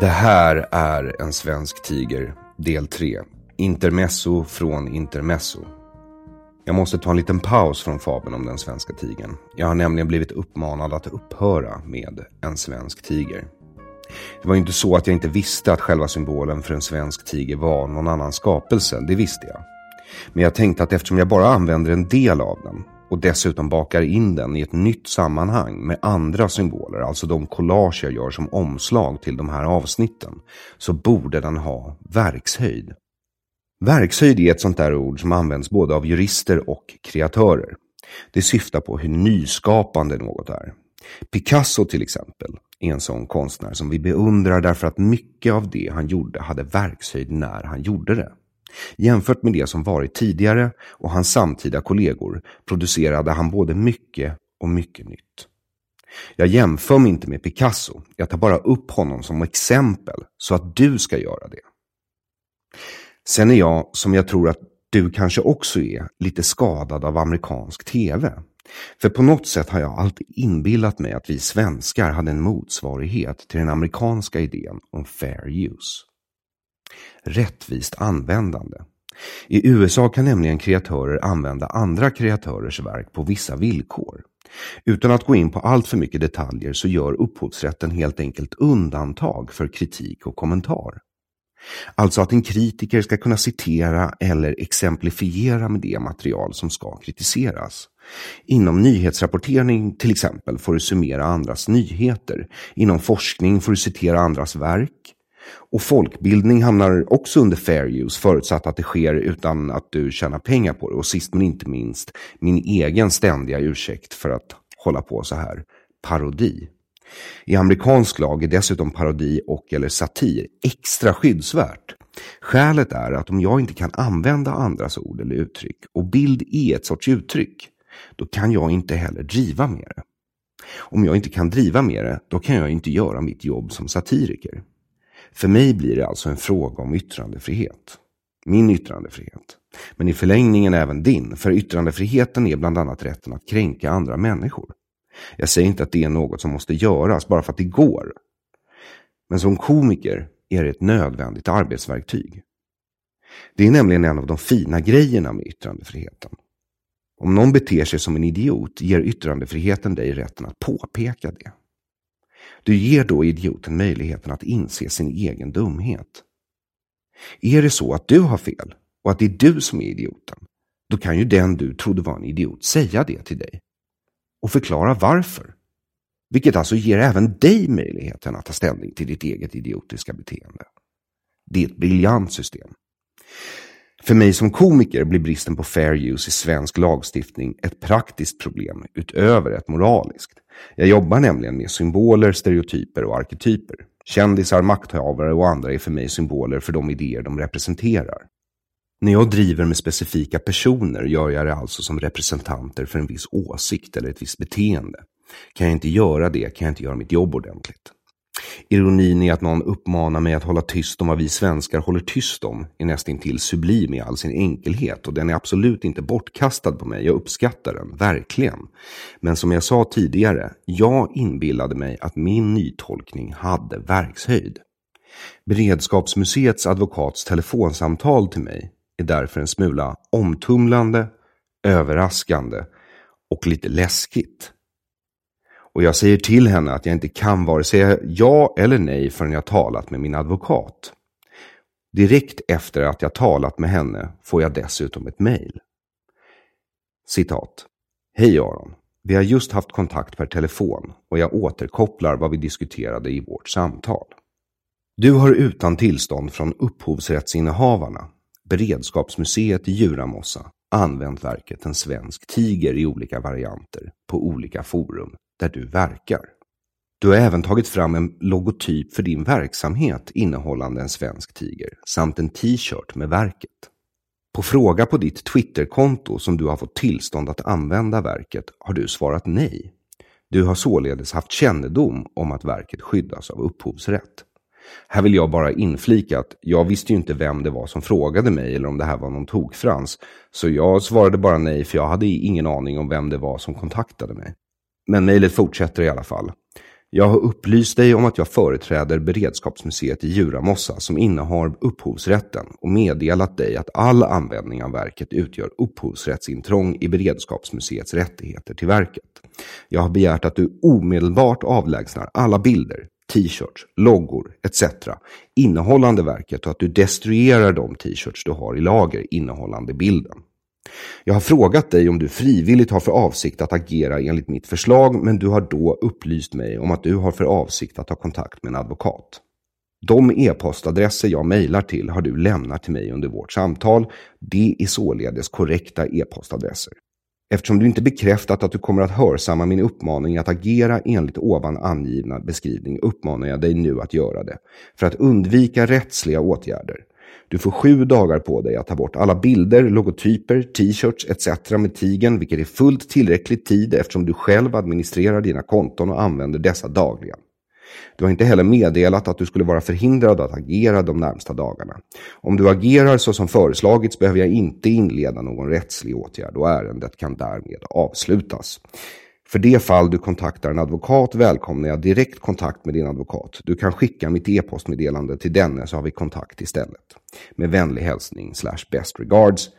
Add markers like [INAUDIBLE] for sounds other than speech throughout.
Det här är En svensk tiger, del 3. Intermezzo från intermezzo. Jag måste ta en liten paus från fabeln om den svenska tigern. Jag har nämligen blivit uppmanad att upphöra med En svensk tiger. Det var ju inte så att jag inte visste att själva symbolen för en svensk tiger var någon annan skapelse, det visste jag. Men jag tänkte att eftersom jag bara använder en del av den och dessutom bakar in den i ett nytt sammanhang med andra symboler, alltså de collage jag gör som omslag till de här avsnitten, så borde den ha verkshöjd. Verkshöjd är ett sånt där ord som används både av jurister och kreatörer. Det syftar på hur nyskapande något är. Picasso till exempel är en sån konstnär som vi beundrar därför att mycket av det han gjorde hade verkshöjd när han gjorde det. Jämfört med det som varit tidigare och hans samtida kollegor producerade han både mycket och mycket nytt. Jag jämför mig inte med Picasso, jag tar bara upp honom som exempel så att du ska göra det. Sen är jag, som jag tror att du kanske också är, lite skadad av amerikansk tv. För på något sätt har jag alltid inbillat mig att vi svenskar hade en motsvarighet till den amerikanska idén om fair use. Rättvist användande. I USA kan nämligen kreatörer använda andra kreatörers verk på vissa villkor. Utan att gå in på allt för mycket detaljer så gör upphovsrätten helt enkelt undantag för kritik och kommentar. Alltså att en kritiker ska kunna citera eller exemplifiera med det material som ska kritiseras. Inom nyhetsrapportering till exempel får du summera andras nyheter. Inom forskning får du citera andras verk. Och folkbildning hamnar också under fair use förutsatt att det sker utan att du tjänar pengar på det. Och sist men inte minst min egen ständiga ursäkt för att hålla på så här. Parodi. I amerikansk lag är dessutom parodi och eller satir extra skyddsvärt. Skälet är att om jag inte kan använda andras ord eller uttryck och bild är ett sorts uttryck, då kan jag inte heller driva med det. Om jag inte kan driva med det, då kan jag inte göra mitt jobb som satiriker. För mig blir det alltså en fråga om yttrandefrihet. Min yttrandefrihet. Men i förlängningen även din, för yttrandefriheten är bland annat rätten att kränka andra människor. Jag säger inte att det är något som måste göras bara för att det går. Men som komiker är det ett nödvändigt arbetsverktyg. Det är nämligen en av de fina grejerna med yttrandefriheten. Om någon beter sig som en idiot ger yttrandefriheten dig rätten att påpeka det. Du ger då idioten möjligheten att inse sin egen dumhet. Är det så att du har fel och att det är du som är idioten, då kan ju den du trodde var en idiot säga det till dig och förklara varför. Vilket alltså ger även dig möjligheten att ta ställning till ditt eget idiotiska beteende. Det är ett briljant system. För mig som komiker blir bristen på fair use i svensk lagstiftning ett praktiskt problem utöver ett moraliskt. Jag jobbar nämligen med symboler, stereotyper och arketyper. Kändisar, makthavare och andra är för mig symboler för de idéer de representerar. När jag driver med specifika personer gör jag det alltså som representanter för en viss åsikt eller ett visst beteende. Kan jag inte göra det kan jag inte göra mitt jobb ordentligt. Ironin i att någon uppmanar mig att hålla tyst om vad vi svenskar håller tyst om är nästintill sublim i all sin enkelhet och den är absolut inte bortkastad på mig. Jag uppskattar den, verkligen. Men som jag sa tidigare, jag inbillade mig att min nytolkning hade verkshöjd. Beredskapsmuseets advokats telefonsamtal till mig är därför en smula omtumlande, överraskande och lite läskigt. Och jag säger till henne att jag inte kan vare sig ja eller nej förrän jag talat med min advokat. Direkt efter att jag talat med henne får jag dessutom ett mejl. Citat. Hej Aron. Vi har just haft kontakt per telefon och jag återkopplar vad vi diskuterade i vårt samtal. Du har utan tillstånd från upphovsrättsinnehavarna, Beredskapsmuseet i Djuramossa, använt verket En svensk tiger i olika varianter på olika forum där du verkar. Du har även tagit fram en logotyp för din verksamhet innehållande en svensk tiger samt en t-shirt med verket. På fråga på ditt Twitterkonto som du har fått tillstånd att använda verket har du svarat nej. Du har således haft kännedom om att verket skyddas av upphovsrätt. Här vill jag bara inflika att jag visste ju inte vem det var som frågade mig eller om det här var någon tokfrans. Så jag svarade bara nej för jag hade ingen aning om vem det var som kontaktade mig. Men mejlet fortsätter i alla fall. Jag har upplyst dig om att jag företräder Beredskapsmuseet i Djuramossa som innehar upphovsrätten och meddelat dig att all användning av verket utgör upphovsrättsintrång i Beredskapsmuseets rättigheter till verket. Jag har begärt att du omedelbart avlägsnar alla bilder, t-shirts, loggor etc. innehållande verket och att du destruerar de t-shirts du har i lager innehållande bilden. Jag har frågat dig om du frivilligt har för avsikt att agera enligt mitt förslag, men du har då upplyst mig om att du har för avsikt att ta kontakt med en advokat. De e-postadresser jag mejlar till har du lämnat till mig under vårt samtal. Det är således korrekta e-postadresser. Eftersom du inte bekräftat att du kommer att hörsamma min uppmaning att agera enligt ovan angivna beskrivning uppmanar jag dig nu att göra det. För att undvika rättsliga åtgärder. Du får sju dagar på dig att ta bort alla bilder, logotyper, t-shirts etc. med tigen, vilket är fullt tillräcklig tid eftersom du själv administrerar dina konton och använder dessa dagligen. Du har inte heller meddelat att du skulle vara förhindrad att agera de närmsta dagarna. Om du agerar så som föreslagits behöver jag inte inleda någon rättslig åtgärd och ärendet kan därmed avslutas. För det fall du kontaktar en advokat välkomnar jag direkt kontakt med din advokat. Du kan skicka mitt e-postmeddelande till denne så har vi kontakt istället. Med vänlig hälsning slash best regards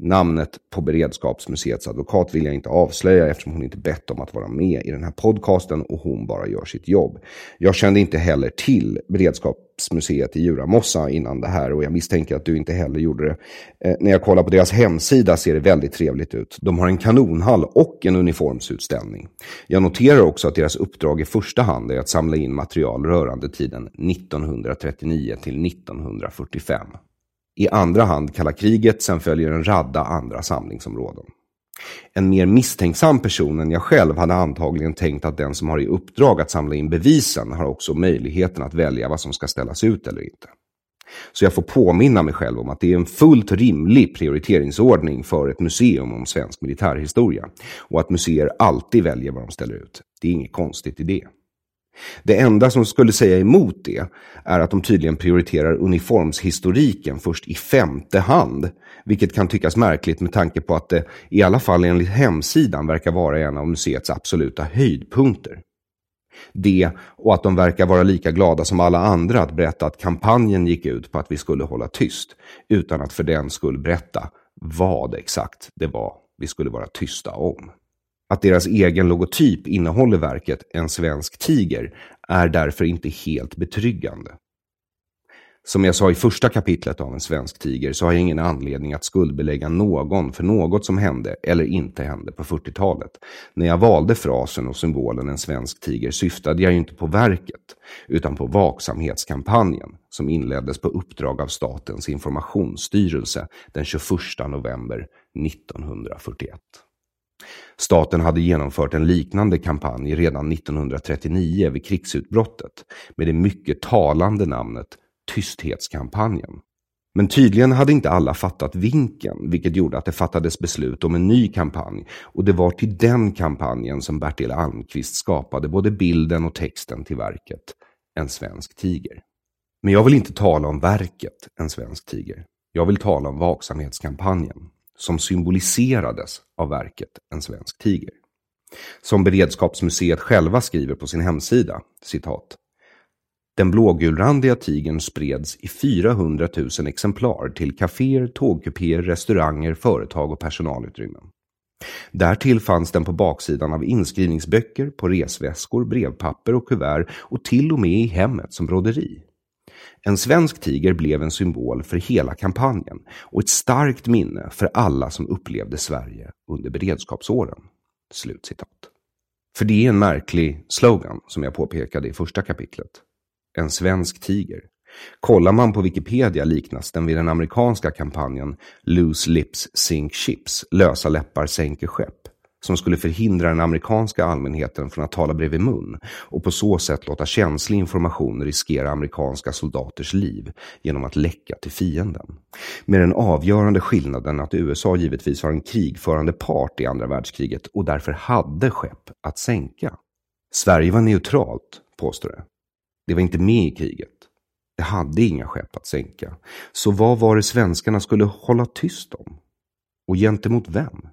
Namnet på Beredskapsmuseets advokat vill jag inte avslöja eftersom hon inte bett om att vara med i den här podcasten och hon bara gör sitt jobb. Jag kände inte heller till Beredskapsmuseet i Djuramossa innan det här och jag misstänker att du inte heller gjorde det. Eh, när jag kollar på deras hemsida ser det väldigt trevligt ut. De har en kanonhall och en uniformsutställning. Jag noterar också att deras uppdrag i första hand är att samla in material rörande tiden 1939 till 1945. I andra hand kalla kriget, sen följer en radda andra samlingsområden. En mer misstänksam person än jag själv hade antagligen tänkt att den som har i uppdrag att samla in bevisen har också möjligheten att välja vad som ska ställas ut eller inte. Så jag får påminna mig själv om att det är en fullt rimlig prioriteringsordning för ett museum om svensk militärhistoria. Och att museer alltid väljer vad de ställer ut. Det är inget konstigt i det. Det enda som skulle säga emot det är att de tydligen prioriterar uniformshistoriken först i femte hand. Vilket kan tyckas märkligt med tanke på att det i alla fall enligt hemsidan verkar vara en av museets absoluta höjdpunkter. Det och att de verkar vara lika glada som alla andra att berätta att kampanjen gick ut på att vi skulle hålla tyst utan att för den skulle berätta vad exakt det var vi skulle vara tysta om. Att deras egen logotyp innehåller verket En svensk tiger är därför inte helt betryggande. Som jag sa i första kapitlet av En svensk tiger så har jag ingen anledning att skuldbelägga någon för något som hände eller inte hände på 40-talet. När jag valde frasen och symbolen En svensk tiger syftade jag ju inte på verket utan på vaksamhetskampanjen som inleddes på uppdrag av Statens informationsstyrelse den 21 november 1941. Staten hade genomfört en liknande kampanj redan 1939 vid krigsutbrottet med det mycket talande namnet Tysthetskampanjen. Men tydligen hade inte alla fattat vinken, vilket gjorde att det fattades beslut om en ny kampanj. Och det var till den kampanjen som Bertil Almqvist skapade både bilden och texten till verket En svensk tiger. Men jag vill inte tala om verket En svensk tiger. Jag vill tala om vaksamhetskampanjen som symboliserades av verket En svensk tiger. Som Beredskapsmuseet själva skriver på sin hemsida, citat. Den blågulrandiga tigern spreds i 400 000 exemplar till kaféer, tågkupéer, restauranger, företag och personalutrymmen. Därtill fanns den på baksidan av inskrivningsböcker, på resväskor, brevpapper och kuvert och till och med i hemmet som broderi. En svensk tiger blev en symbol för hela kampanjen och ett starkt minne för alla som upplevde Sverige under beredskapsåren. Slutcitat. För det är en märklig slogan som jag påpekade i första kapitlet. En svensk tiger. Kollar man på Wikipedia liknas den vid den amerikanska kampanjen Loose Lips Sink Ships, lösa läppar sänker skepp som skulle förhindra den amerikanska allmänheten från att tala bredvid mun och på så sätt låta känslig information riskera amerikanska soldaters liv genom att läcka till fienden. Med den avgörande skillnaden att USA givetvis var en krigförande part i andra världskriget och därför hade skepp att sänka. Sverige var neutralt, påstår det. Det var inte med i kriget. Det hade inga skepp att sänka. Så vad var det svenskarna skulle hålla tyst om? Och gentemot vem?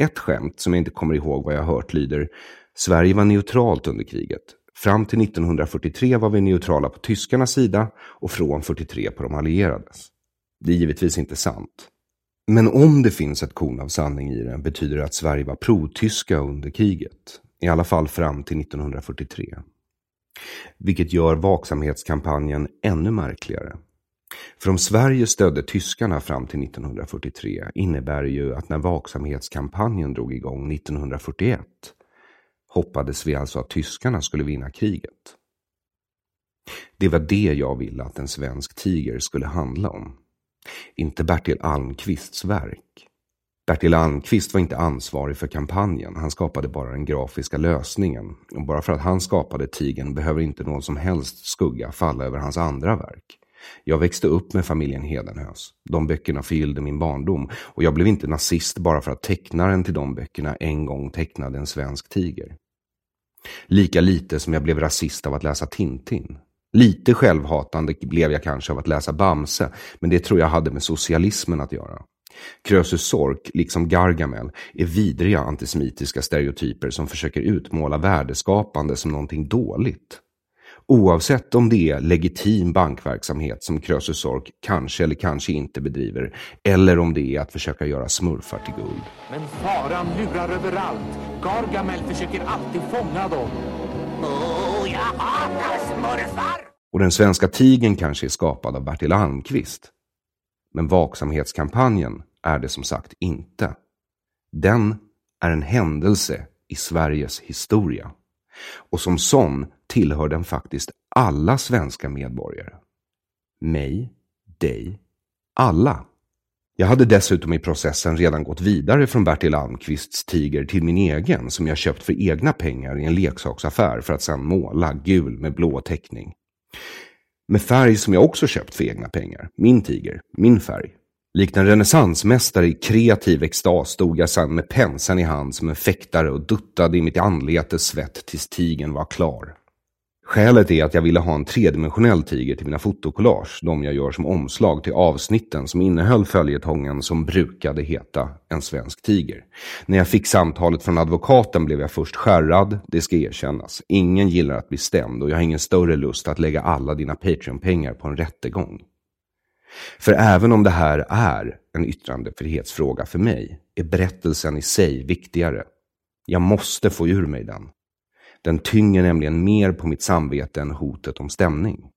Ett skämt som jag inte kommer ihåg vad jag hört lyder Sverige var neutralt under kriget. Fram till 1943 var vi neutrala på tyskarnas sida och från 43 på de allierades. Det är givetvis inte sant. Men om det finns ett korn av sanning i det betyder det att Sverige var pro-tyska under kriget. I alla fall fram till 1943. Vilket gör vaksamhetskampanjen ännu märkligare. För om Sverige stödde tyskarna fram till 1943 innebär det ju att när vaksamhetskampanjen drog igång 1941 hoppades vi alltså att tyskarna skulle vinna kriget. Det var det jag ville att en svensk tiger skulle handla om. Inte Bertil Almqvists verk. Bertil Almqvist var inte ansvarig för kampanjen, han skapade bara den grafiska lösningen. Och bara för att han skapade tigen behöver inte någon som helst skugga falla över hans andra verk. Jag växte upp med familjen Hedenhös. De böckerna förgyllde min barndom och jag blev inte nazist bara för att tecknaren till de böckerna en gång tecknade en svensk tiger. Lika lite som jag blev rasist av att läsa Tintin. Lite självhatande blev jag kanske av att läsa Bamse, men det tror jag hade med socialismen att göra. Krösus Sork, liksom Gargamel, är vidriga antisemitiska stereotyper som försöker utmåla värdeskapande som någonting dåligt. Oavsett om det är legitim bankverksamhet som Krösus Sork kanske eller kanske inte bedriver, eller om det är att försöka göra smurfar till guld. Men faran lurar överallt. Gargamel försöker alltid fånga dem. Oh, jag hatar smurfar! Och den svenska tigen kanske är skapad av Bertil Almqvist. Men vaksamhetskampanjen är det som sagt inte. Den är en händelse i Sveriges historia. Och som sån tillhör den faktiskt alla svenska medborgare. Mig, dig, alla. Jag hade dessutom i processen redan gått vidare från Bertil Almqvists tiger till min egen som jag köpt för egna pengar i en leksaksaffär för att sedan måla gul med blå teckning. Med färg som jag också köpt för egna pengar. Min tiger, min färg. Likt en renässansmästare i kreativ extas stod jag sedan med penseln i hand som en fäktare och duttade i mitt anletes svett tills tigen var klar. Skälet är att jag ville ha en tredimensionell tiger till mina fotokollage, de jag gör som omslag till avsnitten som innehöll följetongen som brukade heta En svensk tiger. När jag fick samtalet från advokaten blev jag först skärrad, det ska erkännas. Ingen gillar att bli stämd och jag har ingen större lust att lägga alla dina Patreon-pengar på en rättegång. För även om det här är en yttrandefrihetsfråga för mig, är berättelsen i sig viktigare. Jag måste få ur mig den. Den tynger nämligen mer på mitt samvete än hotet om stämning.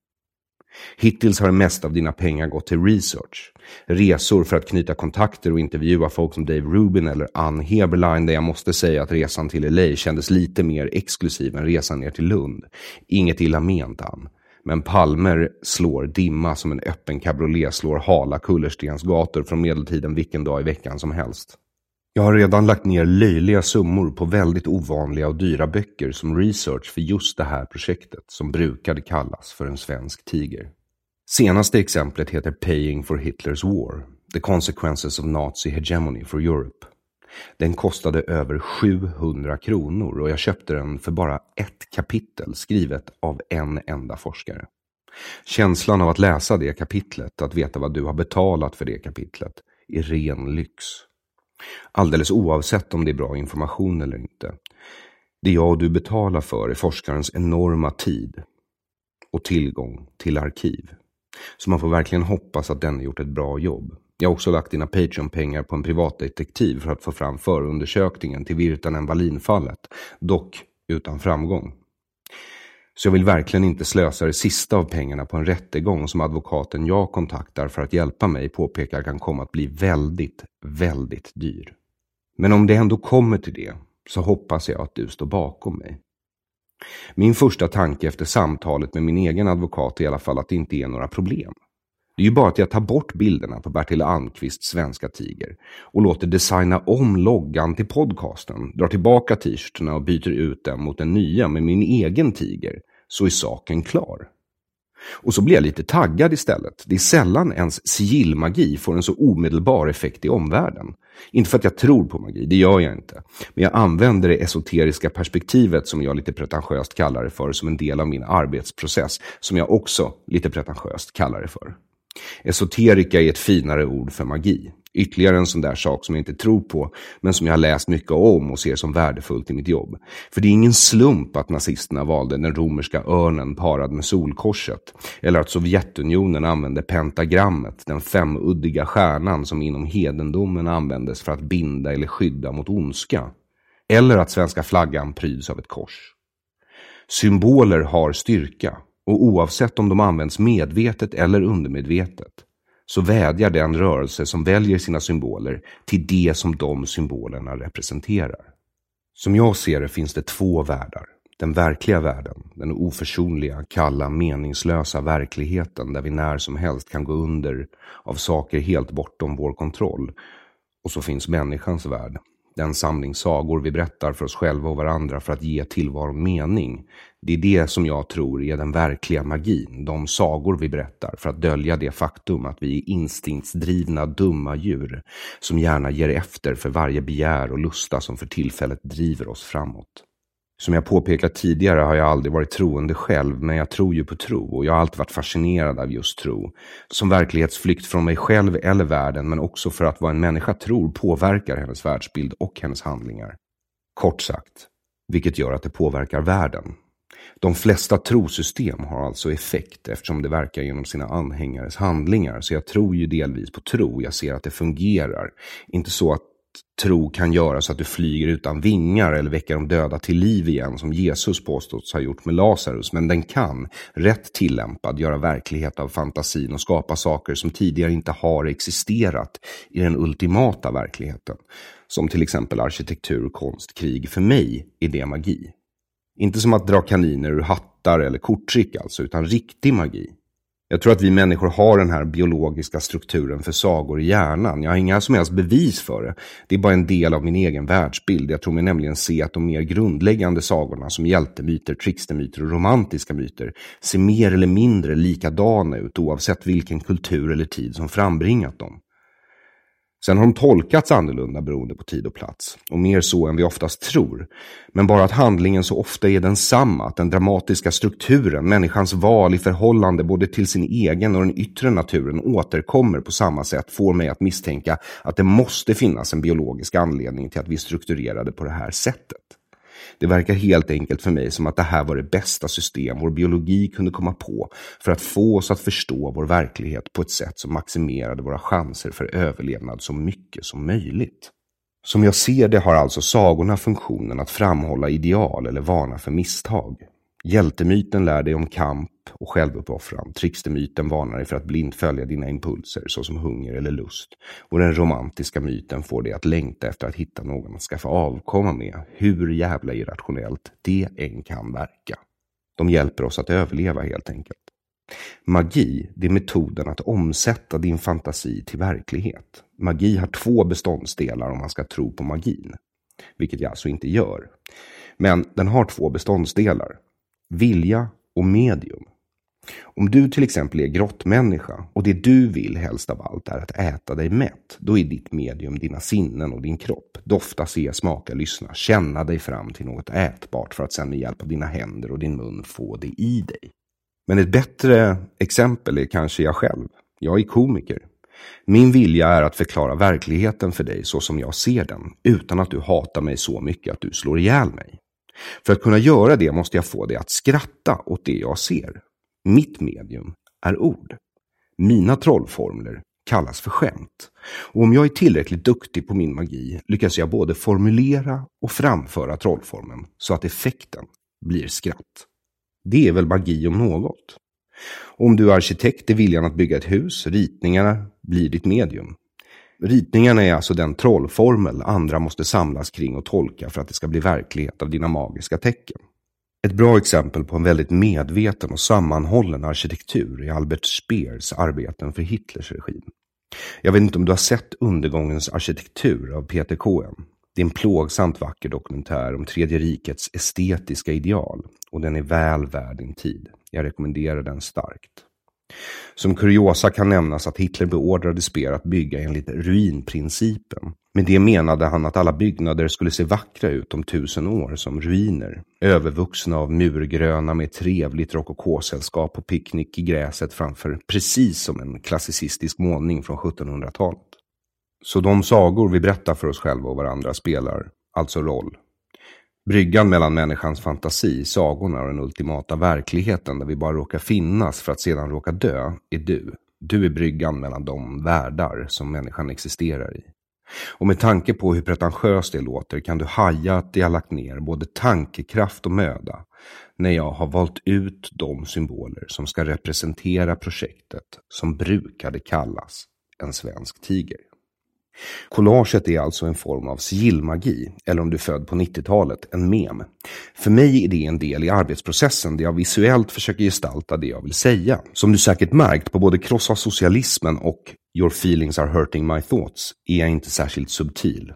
Hittills har det mesta av dina pengar gått till research. Resor för att knyta kontakter och intervjua folk som Dave Rubin eller Ann Heberlein där jag måste säga att resan till LA kändes lite mer exklusiv än resan ner till Lund. Inget illa ment Ann. Men Palmer slår dimma som en öppen cabriolet slår hala kullerstensgator från medeltiden vilken dag i veckan som helst. Jag har redan lagt ner löjliga summor på väldigt ovanliga och dyra böcker som research för just det här projektet som brukade kallas för en svensk tiger. Senaste exemplet heter Paying for Hitlers War, The Consequences of Nazi Hegemony for Europe. Den kostade över 700 kronor och jag köpte den för bara ett kapitel skrivet av en enda forskare. Känslan av att läsa det kapitlet, att veta vad du har betalat för det kapitlet, är ren lyx. Alldeles oavsett om det är bra information eller inte. Det jag och du betalar för är forskarens enorma tid och tillgång till arkiv. Så man får verkligen hoppas att den gjort ett bra jobb. Jag har också lagt dina Patreon-pengar på en privatdetektiv för att få fram förundersökningen till Virtanen Wallin-fallet, dock utan framgång. Så jag vill verkligen inte slösa det sista av pengarna på en rättegång som advokaten jag kontaktar för att hjälpa mig påpekar kan komma att bli väldigt, väldigt dyr. Men om det ändå kommer till det så hoppas jag att du står bakom mig. Min första tanke efter samtalet med min egen advokat är i alla fall att det inte är några problem. Det är ju bara att jag tar bort bilderna på Bertil Almqvists svenska tiger och låter designa om loggan till podcasten, drar tillbaka t-shirtarna och byter ut den mot den nya med min egen tiger, så är saken klar. Och så blir jag lite taggad istället. Det är sällan ens sigillmagi får en så omedelbar effekt i omvärlden. Inte för att jag tror på magi, det gör jag inte. Men jag använder det esoteriska perspektivet, som jag lite pretentiöst kallar det för, som en del av min arbetsprocess, som jag också lite pretentiöst kallar det för. Esoterika är ett finare ord för magi. Ytterligare en sån där sak som jag inte tror på, men som jag har läst mycket om och ser som värdefullt i mitt jobb. För det är ingen slump att nazisterna valde den romerska örnen parad med solkorset. Eller att Sovjetunionen använde pentagrammet, den femuddiga stjärnan som inom hedendomen användes för att binda eller skydda mot ondska. Eller att svenska flaggan pryds av ett kors. Symboler har styrka och oavsett om de används medvetet eller undermedvetet så vädjar den rörelse som väljer sina symboler till det som de symbolerna representerar. Som jag ser det finns det två världar. Den verkliga världen, den oförsonliga, kalla, meningslösa verkligheten där vi när som helst kan gå under av saker helt bortom vår kontroll. Och så finns människans värld, den samling sagor vi berättar för oss själva och varandra för att ge tillvaron mening. Det är det som jag tror är den verkliga magin, de sagor vi berättar för att dölja det faktum att vi är instinktsdrivna dumma djur som gärna ger efter för varje begär och lusta som för tillfället driver oss framåt. Som jag påpekat tidigare har jag aldrig varit troende själv, men jag tror ju på tro och jag har alltid varit fascinerad av just tro. Som verklighetsflykt från mig själv eller världen, men också för att vad en människa tror påverkar hennes världsbild och hennes handlingar. Kort sagt, vilket gör att det påverkar världen. De flesta trosystem har alltså effekt eftersom det verkar genom sina anhängares handlingar. Så jag tror ju delvis på tro. Jag ser att det fungerar. Inte så att tro kan göra så att du flyger utan vingar eller väcker de döda till liv igen som Jesus påstås ha gjort med Lazarus. Men den kan, rätt tillämpad, göra verklighet av fantasin och skapa saker som tidigare inte har existerat i den ultimata verkligheten. Som till exempel arkitektur, konst, krig. För mig är det magi. Inte som att dra kaniner ur hattar eller korttrick alltså, utan riktig magi. Jag tror att vi människor har den här biologiska strukturen för sagor i hjärnan. Jag har inga som helst bevis för det. Det är bara en del av min egen världsbild. Jag tror mig nämligen se att de mer grundläggande sagorna som hjältemyter, trickstermyter och romantiska myter ser mer eller mindre likadana ut oavsett vilken kultur eller tid som frambringat dem. Sen har de tolkats annorlunda beroende på tid och plats, och mer så än vi oftast tror. Men bara att handlingen så ofta är densamma, att den dramatiska strukturen, människans val i förhållande både till sin egen och den yttre naturen återkommer på samma sätt får mig att misstänka att det måste finnas en biologisk anledning till att vi är strukturerade på det här sättet. Det verkar helt enkelt för mig som att det här var det bästa system vår biologi kunde komma på för att få oss att förstå vår verklighet på ett sätt som maximerade våra chanser för överlevnad så mycket som möjligt. Som jag ser det har alltså sagorna funktionen att framhålla ideal eller varna för misstag. Hjältemyten lär dig om kamp och självuppoffran. Trickstermyten varnar dig för att blint följa dina impulser såsom hunger eller lust. Och den romantiska myten får dig att längta efter att hitta någon att skaffa avkomma med, hur jävla irrationellt det än kan verka. De hjälper oss att överleva helt enkelt. Magi, det är metoden att omsätta din fantasi till verklighet. Magi har två beståndsdelar om man ska tro på magin. Vilket jag alltså inte gör. Men den har två beståndsdelar. Vilja och medium. Om du till exempel är grottmänniska och det du vill helst av allt är att äta dig mätt, då är ditt medium dina sinnen och din kropp. Dofta, se, smaka, lyssna, känna dig fram till något ätbart för att sedan med hjälp av dina händer och din mun få det i dig. Men ett bättre exempel är kanske jag själv. Jag är komiker. Min vilja är att förklara verkligheten för dig så som jag ser den, utan att du hatar mig så mycket att du slår ihjäl mig. För att kunna göra det måste jag få dig att skratta åt det jag ser. Mitt medium är ord. Mina trollformler kallas för skämt. Och om jag är tillräckligt duktig på min magi lyckas jag både formulera och framföra trollformen så att effekten blir skratt. Det är väl magi om något. Om du är arkitekt är viljan att bygga ett hus, ritningarna blir ditt medium. Ritningarna är alltså den trollformel andra måste samlas kring och tolka för att det ska bli verklighet av dina magiska tecken. Ett bra exempel på en väldigt medveten och sammanhållen arkitektur är Albert Speers arbeten för Hitlers regim. Jag vet inte om du har sett Undergångens arkitektur av Peter Cohen. Det är en plågsamt vacker dokumentär om Tredje rikets estetiska ideal och den är väl värd din tid. Jag rekommenderar den starkt. Som kuriosa kan nämnas att Hitler beordrade Speer att bygga enligt ruinprincipen. Med det menade han att alla byggnader skulle se vackra ut om tusen år som ruiner. Övervuxna av murgröna med trevligt rokokosällskap och picknick i gräset framför precis som en klassicistisk målning från 1700-talet. Så de sagor vi berättar för oss själva och varandra spelar alltså roll. Bryggan mellan människans fantasi, sagorna och den ultimata verkligheten där vi bara råkar finnas för att sedan råka dö, är du. Du är bryggan mellan de världar som människan existerar i. Och med tanke på hur pretentiöst det låter kan du haja att jag lagt ner både tankekraft och möda när jag har valt ut de symboler som ska representera projektet som brukade kallas en svensk tiger. Collaget är alltså en form av sigillmagi, eller om du är född på 90-talet, en mem. För mig är det en del i arbetsprocessen där jag visuellt försöker gestalta det jag vill säga. Som du säkert märkt på både Krossa socialismen och Your feelings are hurting my thoughts är jag inte särskilt subtil.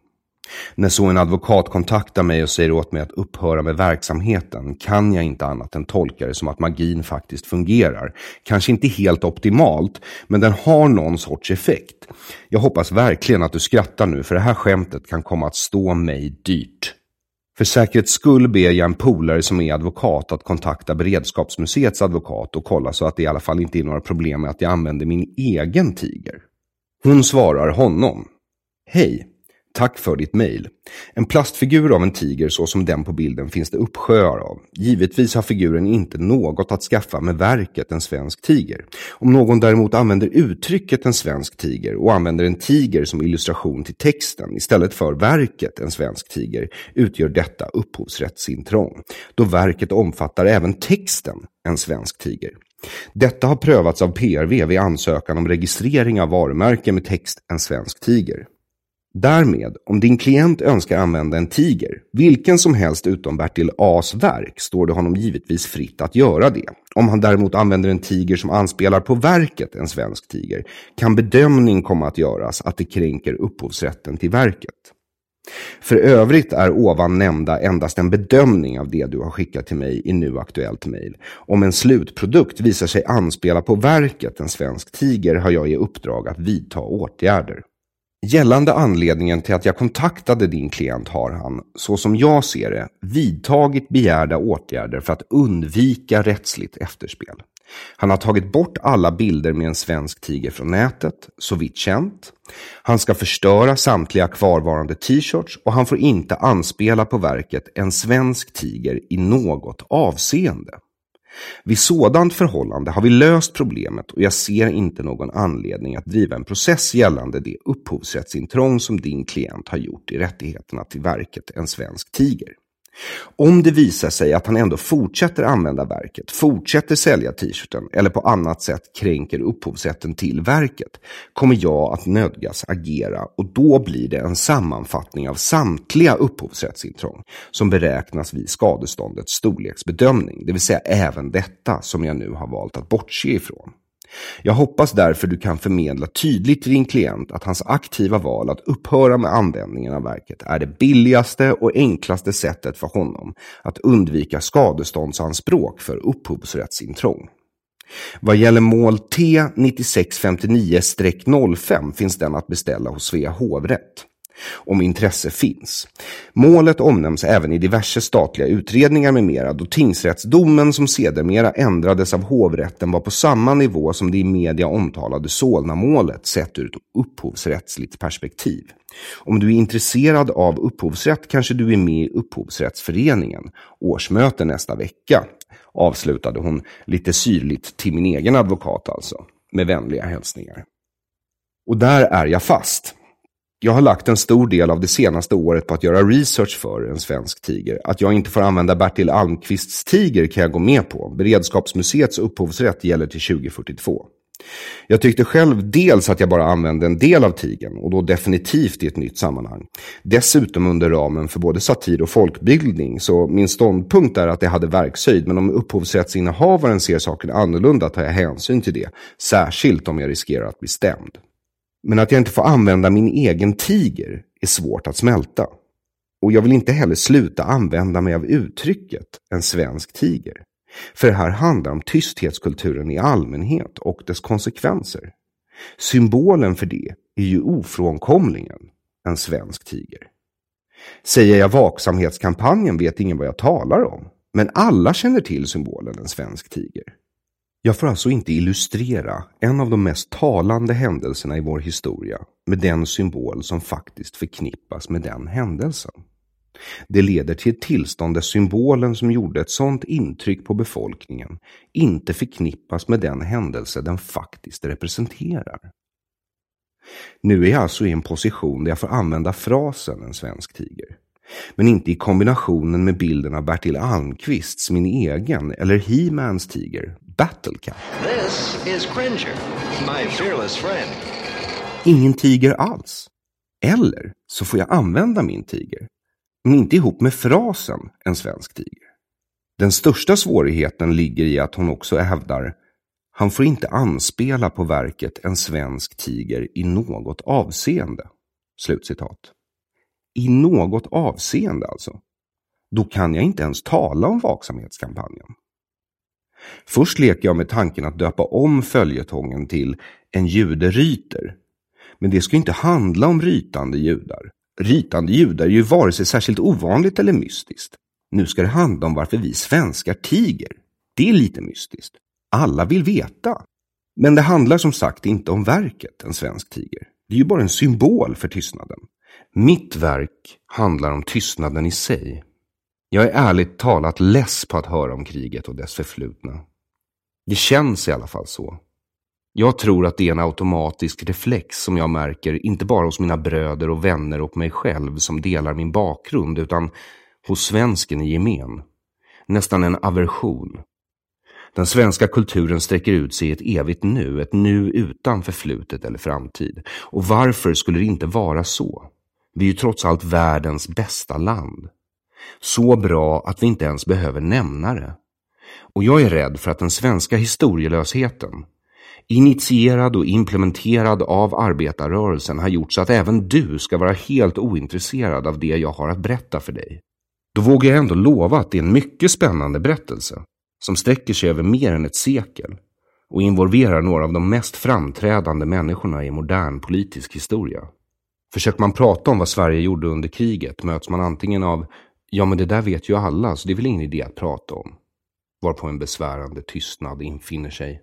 När så en advokat kontaktar mig och säger åt mig att upphöra med verksamheten kan jag inte annat än tolka det som att magin faktiskt fungerar. Kanske inte helt optimalt, men den har någon sorts effekt. Jag hoppas verkligen att du skrattar nu, för det här skämtet kan komma att stå mig dyrt. För säkerhets skull ber jag en polare som är advokat att kontakta Beredskapsmuseets advokat och kolla så att det i alla fall inte är några problem med att jag använder min egen tiger. Hon svarar honom. Hej, Tack för ditt mejl. En plastfigur av en tiger så som den på bilden finns det uppsjöar av. Givetvis har figuren inte något att skaffa med verket en svensk tiger. Om någon däremot använder uttrycket en svensk tiger och använder en tiger som illustration till texten istället för verket en svensk tiger utgör detta upphovsrättsintrång. Då verket omfattar även texten en svensk tiger. Detta har prövats av PRV vid ansökan om registrering av varumärke med text en svensk tiger. Därmed, om din klient önskar använda en tiger, vilken som helst utom Bertil A's verk, står det honom givetvis fritt att göra det. Om han däremot använder en tiger som anspelar på verket, en svensk tiger, kan bedömning komma att göras att det kränker upphovsrätten till verket. För övrigt är ovan nämnda endast en bedömning av det du har skickat till mig i nu aktuellt mejl. Om en slutprodukt visar sig anspela på verket, en svensk tiger, har jag i uppdrag att vidta åtgärder. Gällande anledningen till att jag kontaktade din klient har han, så som jag ser det, vidtagit begärda åtgärder för att undvika rättsligt efterspel. Han har tagit bort alla bilder med en svensk tiger från nätet, så vitt känt. Han ska förstöra samtliga kvarvarande t-shirts och han får inte anspela på verket en svensk tiger i något avseende. Vid sådant förhållande har vi löst problemet och jag ser inte någon anledning att driva en process gällande det upphovsrättsintrång som din klient har gjort i rättigheterna till verket En svensk tiger. Om det visar sig att han ändå fortsätter använda verket, fortsätter sälja t-shirten eller på annat sätt kränker upphovsrätten till verket kommer jag att nödgas agera och då blir det en sammanfattning av samtliga upphovsrättsintrång som beräknas vid skadeståndets storleksbedömning, det vill säga även detta som jag nu har valt att bortse ifrån. Jag hoppas därför du kan förmedla tydligt till din klient att hans aktiva val att upphöra med användningen av verket är det billigaste och enklaste sättet för honom att undvika skadeståndsanspråk för upphovsrättsintrång. Vad gäller mål T9659-05 finns den att beställa hos Svea hovrätt om intresse finns. Målet omnämns även i diverse statliga utredningar med mera då tingsrättsdomen som sedermera ändrades av hovrätten var på samma nivå som det i media omtalade Solnamålet sett ur ett upphovsrättsligt perspektiv. Om du är intresserad av upphovsrätt kanske du är med i Upphovsrättsföreningen, årsmöte nästa vecka, avslutade hon lite syrligt till min egen advokat alltså, med vänliga hälsningar. Och där är jag fast. Jag har lagt en stor del av det senaste året på att göra research för en svensk tiger. Att jag inte får använda Bertil Almqvists tiger kan jag gå med på. Beredskapsmuseets upphovsrätt gäller till 2042. Jag tyckte själv dels att jag bara använde en del av tigern och då definitivt i ett nytt sammanhang. Dessutom under ramen för både satir och folkbildning så min ståndpunkt är att det hade verkshöjd men om upphovsrättsinnehavaren ser saken annorlunda tar jag hänsyn till det. Särskilt om jag riskerar att bli stämd. Men att jag inte får använda min egen tiger är svårt att smälta. Och jag vill inte heller sluta använda mig av uttrycket en svensk tiger. För det här handlar om tysthetskulturen i allmänhet och dess konsekvenser. Symbolen för det är ju ofrånkomligen en svensk tiger. Säger jag vaksamhetskampanjen vet ingen vad jag talar om. Men alla känner till symbolen en svensk tiger. Jag får alltså inte illustrera en av de mest talande händelserna i vår historia med den symbol som faktiskt förknippas med den händelsen. Det leder till ett tillstånd där symbolen som gjorde ett sådant intryck på befolkningen inte förknippas med den händelse den faktiskt representerar. Nu är jag alltså i en position där jag får använda frasen en svensk tiger. Men inte i kombinationen med bilden av Bertil Almqvists, min egen, eller He-Mans tiger, Battle Cat. This is Cringer, my fearless friend. Ingen tiger alls. Eller så får jag använda min tiger, men inte ihop med frasen en svensk tiger. Den största svårigheten ligger i att hon också hävdar han får inte anspela på verket en svensk tiger i något avseende. Slutcitat. I något avseende alltså. Då kan jag inte ens tala om vaksamhetskampanjen. Först leker jag med tanken att döpa om följetongen till En jude ryter. Men det ska inte handla om rytande judar. Rytande judar är ju vare sig särskilt ovanligt eller mystiskt. Nu ska det handla om varför vi svenskar tiger. Det är lite mystiskt. Alla vill veta. Men det handlar som sagt inte om verket, en svensk tiger. Det är ju bara en symbol för tystnaden. Mitt verk handlar om tystnaden i sig. Jag är ärligt talat less på att höra om kriget och dess förflutna. Det känns i alla fall så. Jag tror att det är en automatisk reflex som jag märker, inte bara hos mina bröder och vänner och mig själv som delar min bakgrund, utan hos svensken i gemen. Nästan en aversion. Den svenska kulturen sträcker ut sig i ett evigt nu, ett nu utan förflutet eller framtid. Och varför skulle det inte vara så? Vi är ju trots allt världens bästa land. Så bra att vi inte ens behöver nämna det. Och jag är rädd för att den svenska historielösheten, initierad och implementerad av arbetarrörelsen, har gjort så att även du ska vara helt ointresserad av det jag har att berätta för dig. Då vågar jag ändå lova att det är en mycket spännande berättelse som sträcker sig över mer än ett sekel och involverar några av de mest framträdande människorna i modern politisk historia. Försöker man prata om vad Sverige gjorde under kriget möts man antingen av Ja, men det där vet ju alla, så det är väl ingen idé att prata om. Varpå en besvärande tystnad infinner sig.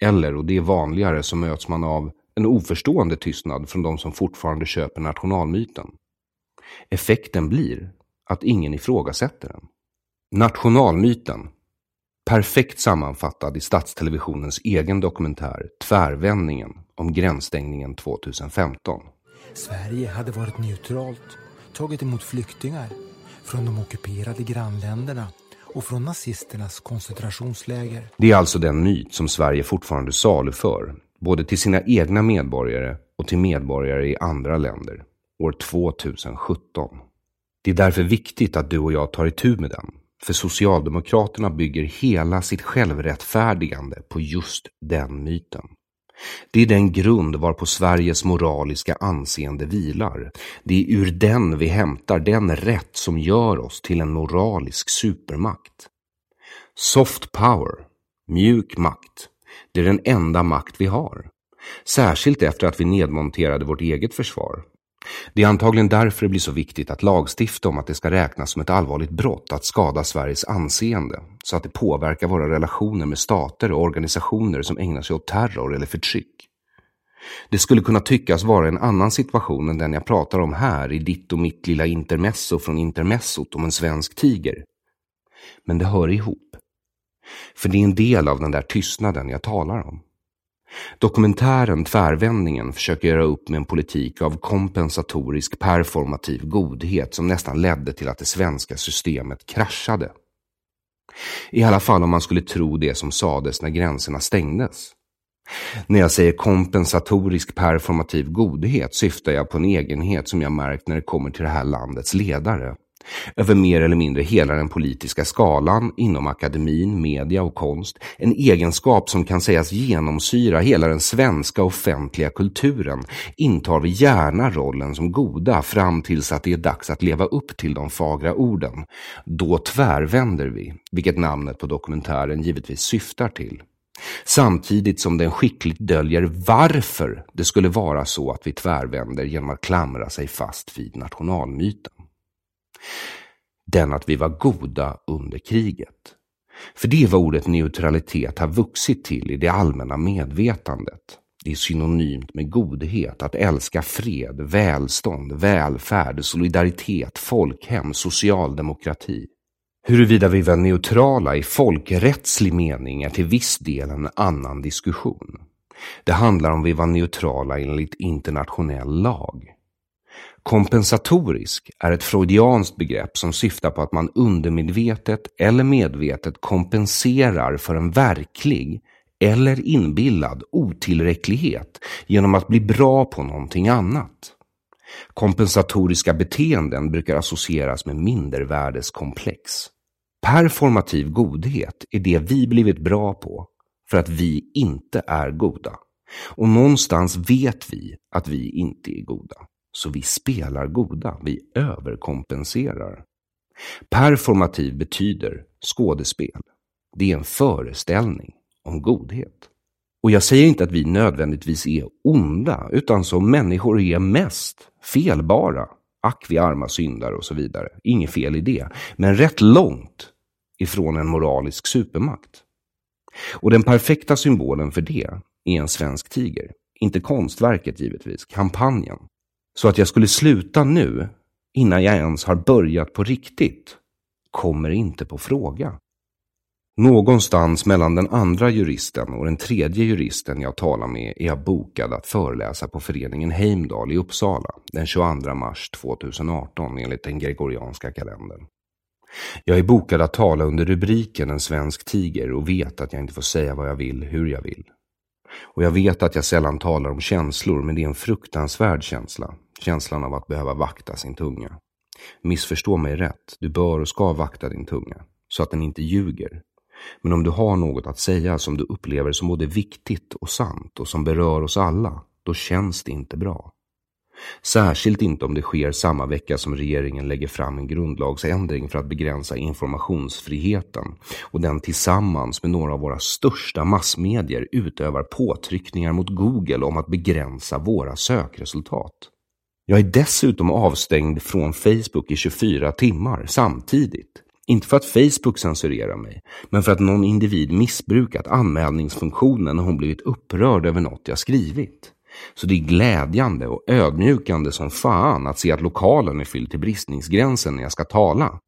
Eller, och det är vanligare, så möts man av en oförstående tystnad från de som fortfarande köper nationalmyten. Effekten blir att ingen ifrågasätter den. Nationalmyten, perfekt sammanfattad i Statstelevisionens egen dokumentär Tvärvändningen om gränsstängningen 2015. Sverige hade varit neutralt, tagit emot flyktingar från de ockuperade grannländerna och från nazisternas koncentrationsläger. Det är alltså den myt som Sverige fortfarande saluför, både till sina egna medborgare och till medborgare i andra länder, år 2017. Det är därför viktigt att du och jag tar itu med den, För Socialdemokraterna bygger hela sitt självrättfärdigande på just den myten. Det är den grund varpå Sveriges moraliska anseende vilar. Det är ur den vi hämtar den rätt som gör oss till en moralisk supermakt. Soft power, mjuk makt, det är den enda makt vi har. Särskilt efter att vi nedmonterade vårt eget försvar. Det är antagligen därför det blir så viktigt att lagstifta om att det ska räknas som ett allvarligt brott att skada Sveriges anseende, så att det påverkar våra relationer med stater och organisationer som ägnar sig åt terror eller förtryck. Det skulle kunna tyckas vara en annan situation än den jag pratar om här i ditt och mitt lilla intermezzo från intermezzot om en svensk tiger. Men det hör ihop. För det är en del av den där tystnaden jag talar om. Dokumentären Tvärvändningen försöker göra upp med en politik av kompensatorisk performativ godhet som nästan ledde till att det svenska systemet kraschade. I alla fall om man skulle tro det som sades när gränserna stängdes. När jag säger kompensatorisk performativ godhet syftar jag på en egenhet som jag märkt när det kommer till det här landets ledare över mer eller mindre hela den politiska skalan inom akademin, media och konst. En egenskap som kan sägas genomsyra hela den svenska offentliga kulturen intar vi gärna rollen som goda fram tills att det är dags att leva upp till de fagra orden. Då tvärvänder vi, vilket namnet på dokumentären givetvis syftar till. Samtidigt som den skickligt döljer varför det skulle vara så att vi tvärvänder genom att klamra sig fast vid nationalmyten. Den att vi var goda under kriget. För det är vad ordet neutralitet har vuxit till i det allmänna medvetandet. Det är synonymt med godhet, att älska fred, välstånd, välfärd, solidaritet, folkhem, socialdemokrati. Huruvida vi var neutrala i folkrättslig mening är till viss del en annan diskussion. Det handlar om vi var neutrala enligt internationell lag. Kompensatorisk är ett freudianskt begrepp som syftar på att man undermedvetet eller medvetet kompenserar för en verklig eller inbillad otillräcklighet genom att bli bra på någonting annat. Kompensatoriska beteenden brukar associeras med mindervärdeskomplex. Performativ godhet är det vi blivit bra på för att vi inte är goda. Och någonstans vet vi att vi inte är goda. Så vi spelar goda, vi överkompenserar. Performativ betyder skådespel. Det är en föreställning om godhet. Och jag säger inte att vi nödvändigtvis är onda, utan som människor är mest felbara. Ack vi arma syndare och så vidare. Inget fel i det. Men rätt långt ifrån en moralisk supermakt. Och den perfekta symbolen för det är en svensk tiger. Inte konstverket givetvis, kampanjen. Så att jag skulle sluta nu, innan jag ens har börjat på riktigt, kommer inte på fråga. Någonstans mellan den andra juristen och den tredje juristen jag talar med är jag bokad att föreläsa på föreningen Heimdal i Uppsala den 22 mars 2018 enligt den gregorianska kalendern. Jag är bokad att tala under rubriken En svensk tiger och vet att jag inte får säga vad jag vill hur jag vill. Och jag vet att jag sällan talar om känslor, men det är en fruktansvärd känsla. Känslan av att behöva vakta sin tunga. Missförstå mig rätt, du bör och ska vakta din tunga, så att den inte ljuger. Men om du har något att säga som du upplever som både viktigt och sant och som berör oss alla, då känns det inte bra. Särskilt inte om det sker samma vecka som regeringen lägger fram en grundlagsändring för att begränsa informationsfriheten och den tillsammans med några av våra största massmedier utövar påtryckningar mot Google om att begränsa våra sökresultat. Jag är dessutom avstängd från Facebook i 24 timmar samtidigt. Inte för att Facebook censurerar mig, men för att någon individ missbrukat anmälningsfunktionen när hon blivit upprörd över något jag skrivit. Så det är glädjande och ödmjukande som fan att se att lokalen är fylld till bristningsgränsen när jag ska tala.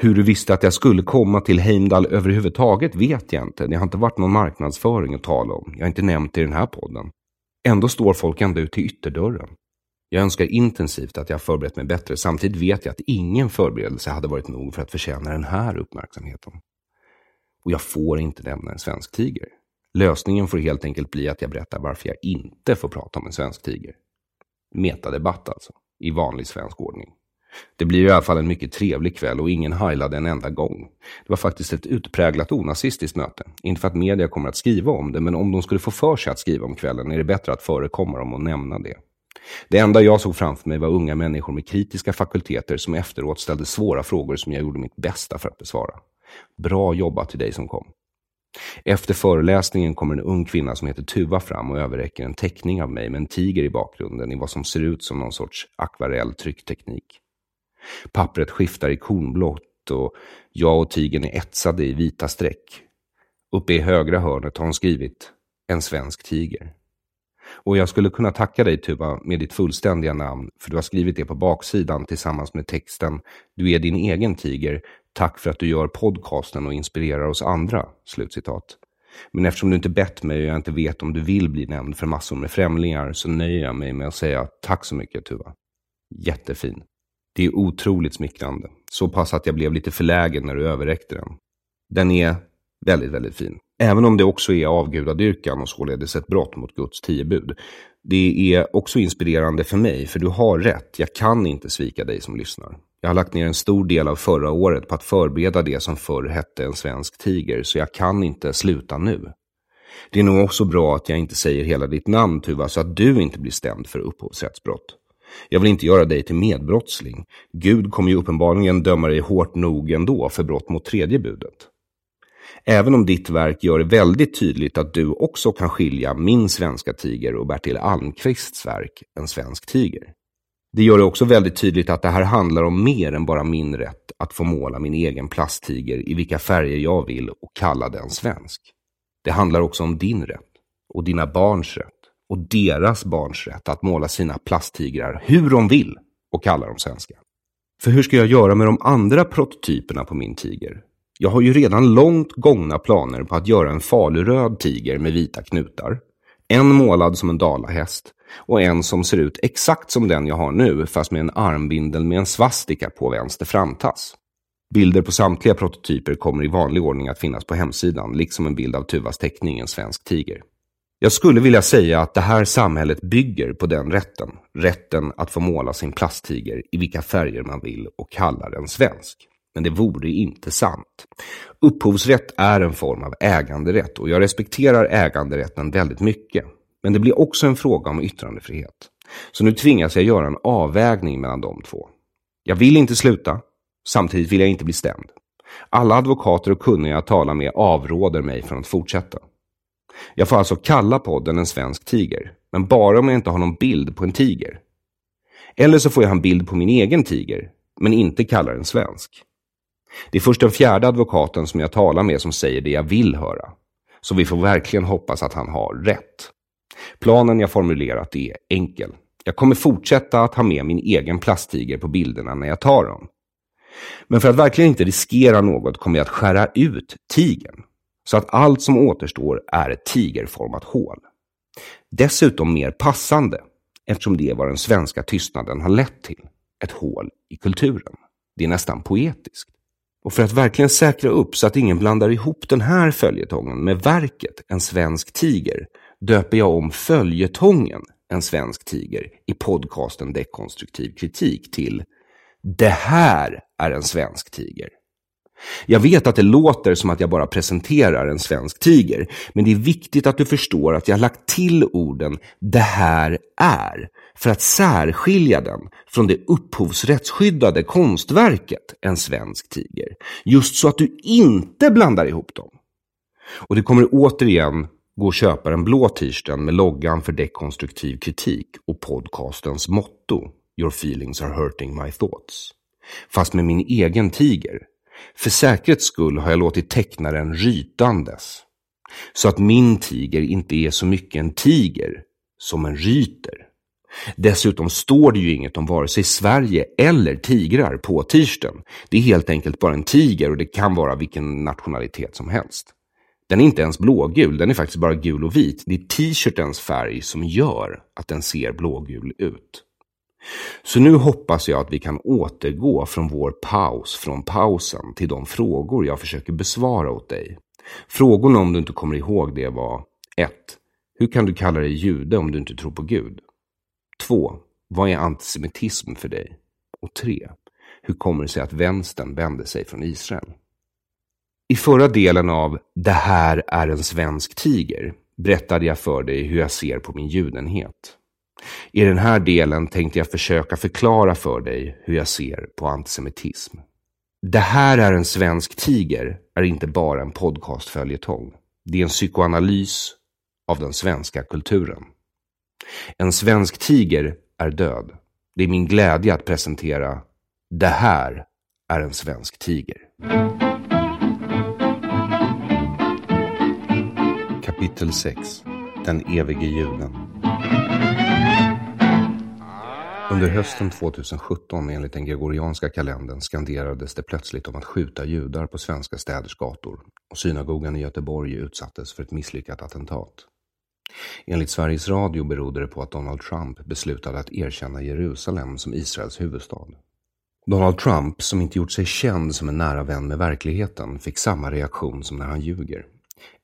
Hur du visste att jag skulle komma till Heimdal överhuvudtaget vet jag inte. Det har inte varit någon marknadsföring att tala om. Jag har inte nämnt det i den här podden. Ändå står folk ända ut till ytterdörren. Jag önskar intensivt att jag förberett mig bättre. Samtidigt vet jag att ingen förberedelse hade varit nog för att förtjäna den här uppmärksamheten. Och jag får inte nämna en svensk tiger. Lösningen får helt enkelt bli att jag berättar varför jag inte får prata om en svensk tiger. Metadebatt alltså, i vanlig svensk ordning. Det blir i alla fall en mycket trevlig kväll och ingen heilade en enda gång. Det var faktiskt ett utpräglat onazistiskt möte. Inte för att media kommer att skriva om det, men om de skulle få för sig att skriva om kvällen är det bättre att förekomma dem och nämna det. Det enda jag såg framför mig var unga människor med kritiska fakulteter som efteråt ställde svåra frågor som jag gjorde mitt bästa för att besvara. Bra jobbat till dig som kom. Efter föreläsningen kommer en ung kvinna som heter Tuva fram och överräcker en teckning av mig med en tiger i bakgrunden i vad som ser ut som någon sorts akvarell tryckteknik. Pappret skiftar i kornblått och jag och tigern är etsade i vita streck. Uppe i högra hörnet har hon skrivit En svensk tiger. Och jag skulle kunna tacka dig Tuva med ditt fullständiga namn, för du har skrivit det på baksidan tillsammans med texten Du är din egen tiger, tack för att du gör podcasten och inspirerar oss andra. Slutcitat. Men eftersom du inte bett mig och jag inte vet om du vill bli nämnd för massor med främlingar så nöjer jag mig med att säga tack så mycket Tuva. Jättefin. Det är otroligt smickrande. Så pass att jag blev lite förlägen när du överräckte den. Den är väldigt, väldigt fin. Även om det också är avgudadyrkan och således ett brott mot Guds tio bud. Det är också inspirerande för mig, för du har rätt. Jag kan inte svika dig som lyssnar. Jag har lagt ner en stor del av förra året på att förbereda det som förr hette en svensk tiger, så jag kan inte sluta nu. Det är nog också bra att jag inte säger hela ditt namn, Tuva, så att du inte blir stämd för upphovsrättsbrott. Jag vill inte göra dig till medbrottsling. Gud kommer ju uppenbarligen döma dig hårt nog ändå för brott mot tredje budet. Även om ditt verk gör det väldigt tydligt att du också kan skilja Min svenska tiger och Bertil Almqvists verk En svensk tiger. Det gör det också väldigt tydligt att det här handlar om mer än bara min rätt att få måla min egen plasttiger i vilka färger jag vill och kalla den svensk. Det handlar också om din rätt och dina barns rätt och deras barns rätt att måla sina plasttigrar hur de vill och kalla dem svenska. För hur ska jag göra med de andra prototyperna på min tiger? Jag har ju redan långt gångna planer på att göra en faluröd tiger med vita knutar. En målad som en dalahäst och en som ser ut exakt som den jag har nu fast med en armbindel med en svastika på vänster framtass. Bilder på samtliga prototyper kommer i vanlig ordning att finnas på hemsidan, liksom en bild av Tuvas teckning, en svensk tiger. Jag skulle vilja säga att det här samhället bygger på den rätten. Rätten att få måla sin plasttiger i vilka färger man vill och kalla den svensk. Men det vore inte sant. Upphovsrätt är en form av äganderätt och jag respekterar äganderätten väldigt mycket. Men det blir också en fråga om yttrandefrihet. Så nu tvingas jag göra en avvägning mellan de två. Jag vill inte sluta, samtidigt vill jag inte bli stämd. Alla advokater och kunniga jag talar med avråder mig från att fortsätta. Jag får alltså kalla podden en svensk tiger, men bara om jag inte har någon bild på en tiger. Eller så får jag en bild på min egen tiger, men inte kalla den svensk. Det är först den fjärde advokaten som jag talar med som säger det jag vill höra. Så vi får verkligen hoppas att han har rätt. Planen jag formulerat är enkel. Jag kommer fortsätta att ha med min egen plasttiger på bilderna när jag tar dem. Men för att verkligen inte riskera något kommer jag att skära ut tigern så att allt som återstår är ett tigerformat hål. Dessutom mer passande, eftersom det är vad den svenska tystnaden har lett till. Ett hål i kulturen. Det är nästan poetiskt. Och för att verkligen säkra upp så att ingen blandar ihop den här följetongen med verket En svensk tiger döper jag om följetongen En svensk tiger i podcasten Dekonstruktiv kritik till Det här är en svensk tiger. Jag vet att det låter som att jag bara presenterar en svensk tiger, men det är viktigt att du förstår att jag har lagt till orden ”det här är” för att särskilja den från det upphovsrättsskyddade konstverket En svensk tiger. Just så att du inte blandar ihop dem. Och det kommer återigen gå och köpa den blå t-shirten med loggan för dekonstruktiv kritik och podcastens motto Your feelings are hurting my thoughts. Fast med min egen tiger för säkerhets skull har jag låtit teckna den rytandes. Så att min tiger inte är så mycket en tiger som en ryter. Dessutom står det ju inget om vare sig Sverige eller tigrar på t-shirten. Det är helt enkelt bara en tiger och det kan vara vilken nationalitet som helst. Den är inte ens blågul, den är faktiskt bara gul och vit. Det är t-shirtens färg som gör att den ser blågul ut. Så nu hoppas jag att vi kan återgå från vår paus från pausen till de frågor jag försöker besvara åt dig. Frågorna om du inte kommer ihåg det var 1. Hur kan du kalla dig jude om du inte tror på Gud? 2. Vad är antisemitism för dig? Och 3. Hur kommer det sig att vänstern vände sig från Israel? I förra delen av Det här är en svensk tiger berättade jag för dig hur jag ser på min judenhet. I den här delen tänkte jag försöka förklara för dig hur jag ser på antisemitism. Det här är en svensk tiger är inte bara en podcastföljetong. Det är en psykoanalys av den svenska kulturen. En svensk tiger är död. Det är min glädje att presentera Det här är en svensk tiger. Kapitel 6 Den evige juden Under hösten 2017 enligt den gregorianska kalendern skanderades det plötsligt om att skjuta judar på svenska städers gator och synagogan i Göteborg utsattes för ett misslyckat attentat. Enligt Sveriges Radio berodde det på att Donald Trump beslutade att erkänna Jerusalem som Israels huvudstad. Donald Trump, som inte gjort sig känd som en nära vän med verkligheten, fick samma reaktion som när han ljuger.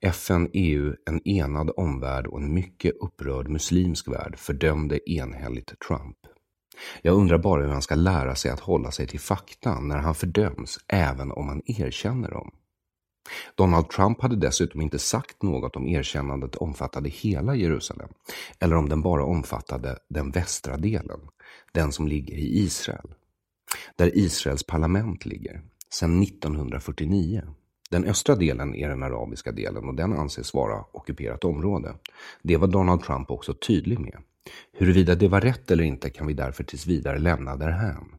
FN, EU, en enad omvärld och en mycket upprörd muslimsk värld fördömde enhälligt Trump. Jag undrar bara hur han ska lära sig att hålla sig till fakta när han fördöms, även om han erkänner dem. Donald Trump hade dessutom inte sagt något om erkännandet omfattade hela Jerusalem, eller om den bara omfattade den västra delen, den som ligger i Israel, där Israels parlament ligger, sedan 1949. Den östra delen är den arabiska delen och den anses vara ockuperat område. Det var Donald Trump också tydlig med. Huruvida det var rätt eller inte kan vi därför tills vidare lämna därhän.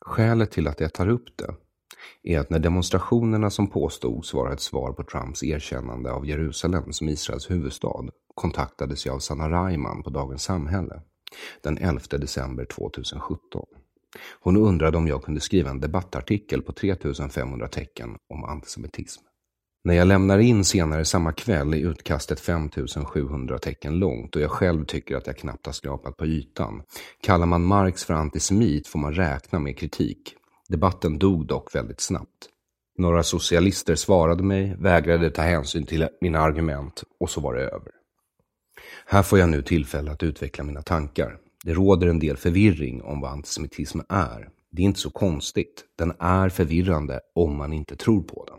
Skälet till att jag tar upp det är att när demonstrationerna som påstods vara ett svar på Trumps erkännande av Jerusalem som Israels huvudstad kontaktades jag av Sanna Reimann på Dagens Samhälle den 11 december 2017. Hon undrade om jag kunde skriva en debattartikel på 3500 tecken om antisemitism. När jag lämnar in senare samma kväll är utkastet 5700 tecken långt och jag själv tycker att jag knappt har skrapat på ytan. Kallar man Marx för antisemit får man räkna med kritik. Debatten dog dock väldigt snabbt. Några socialister svarade mig, vägrade ta hänsyn till mina argument och så var det över. Här får jag nu tillfälle att utveckla mina tankar. Det råder en del förvirring om vad antisemitism är. Det är inte så konstigt. Den är förvirrande om man inte tror på den.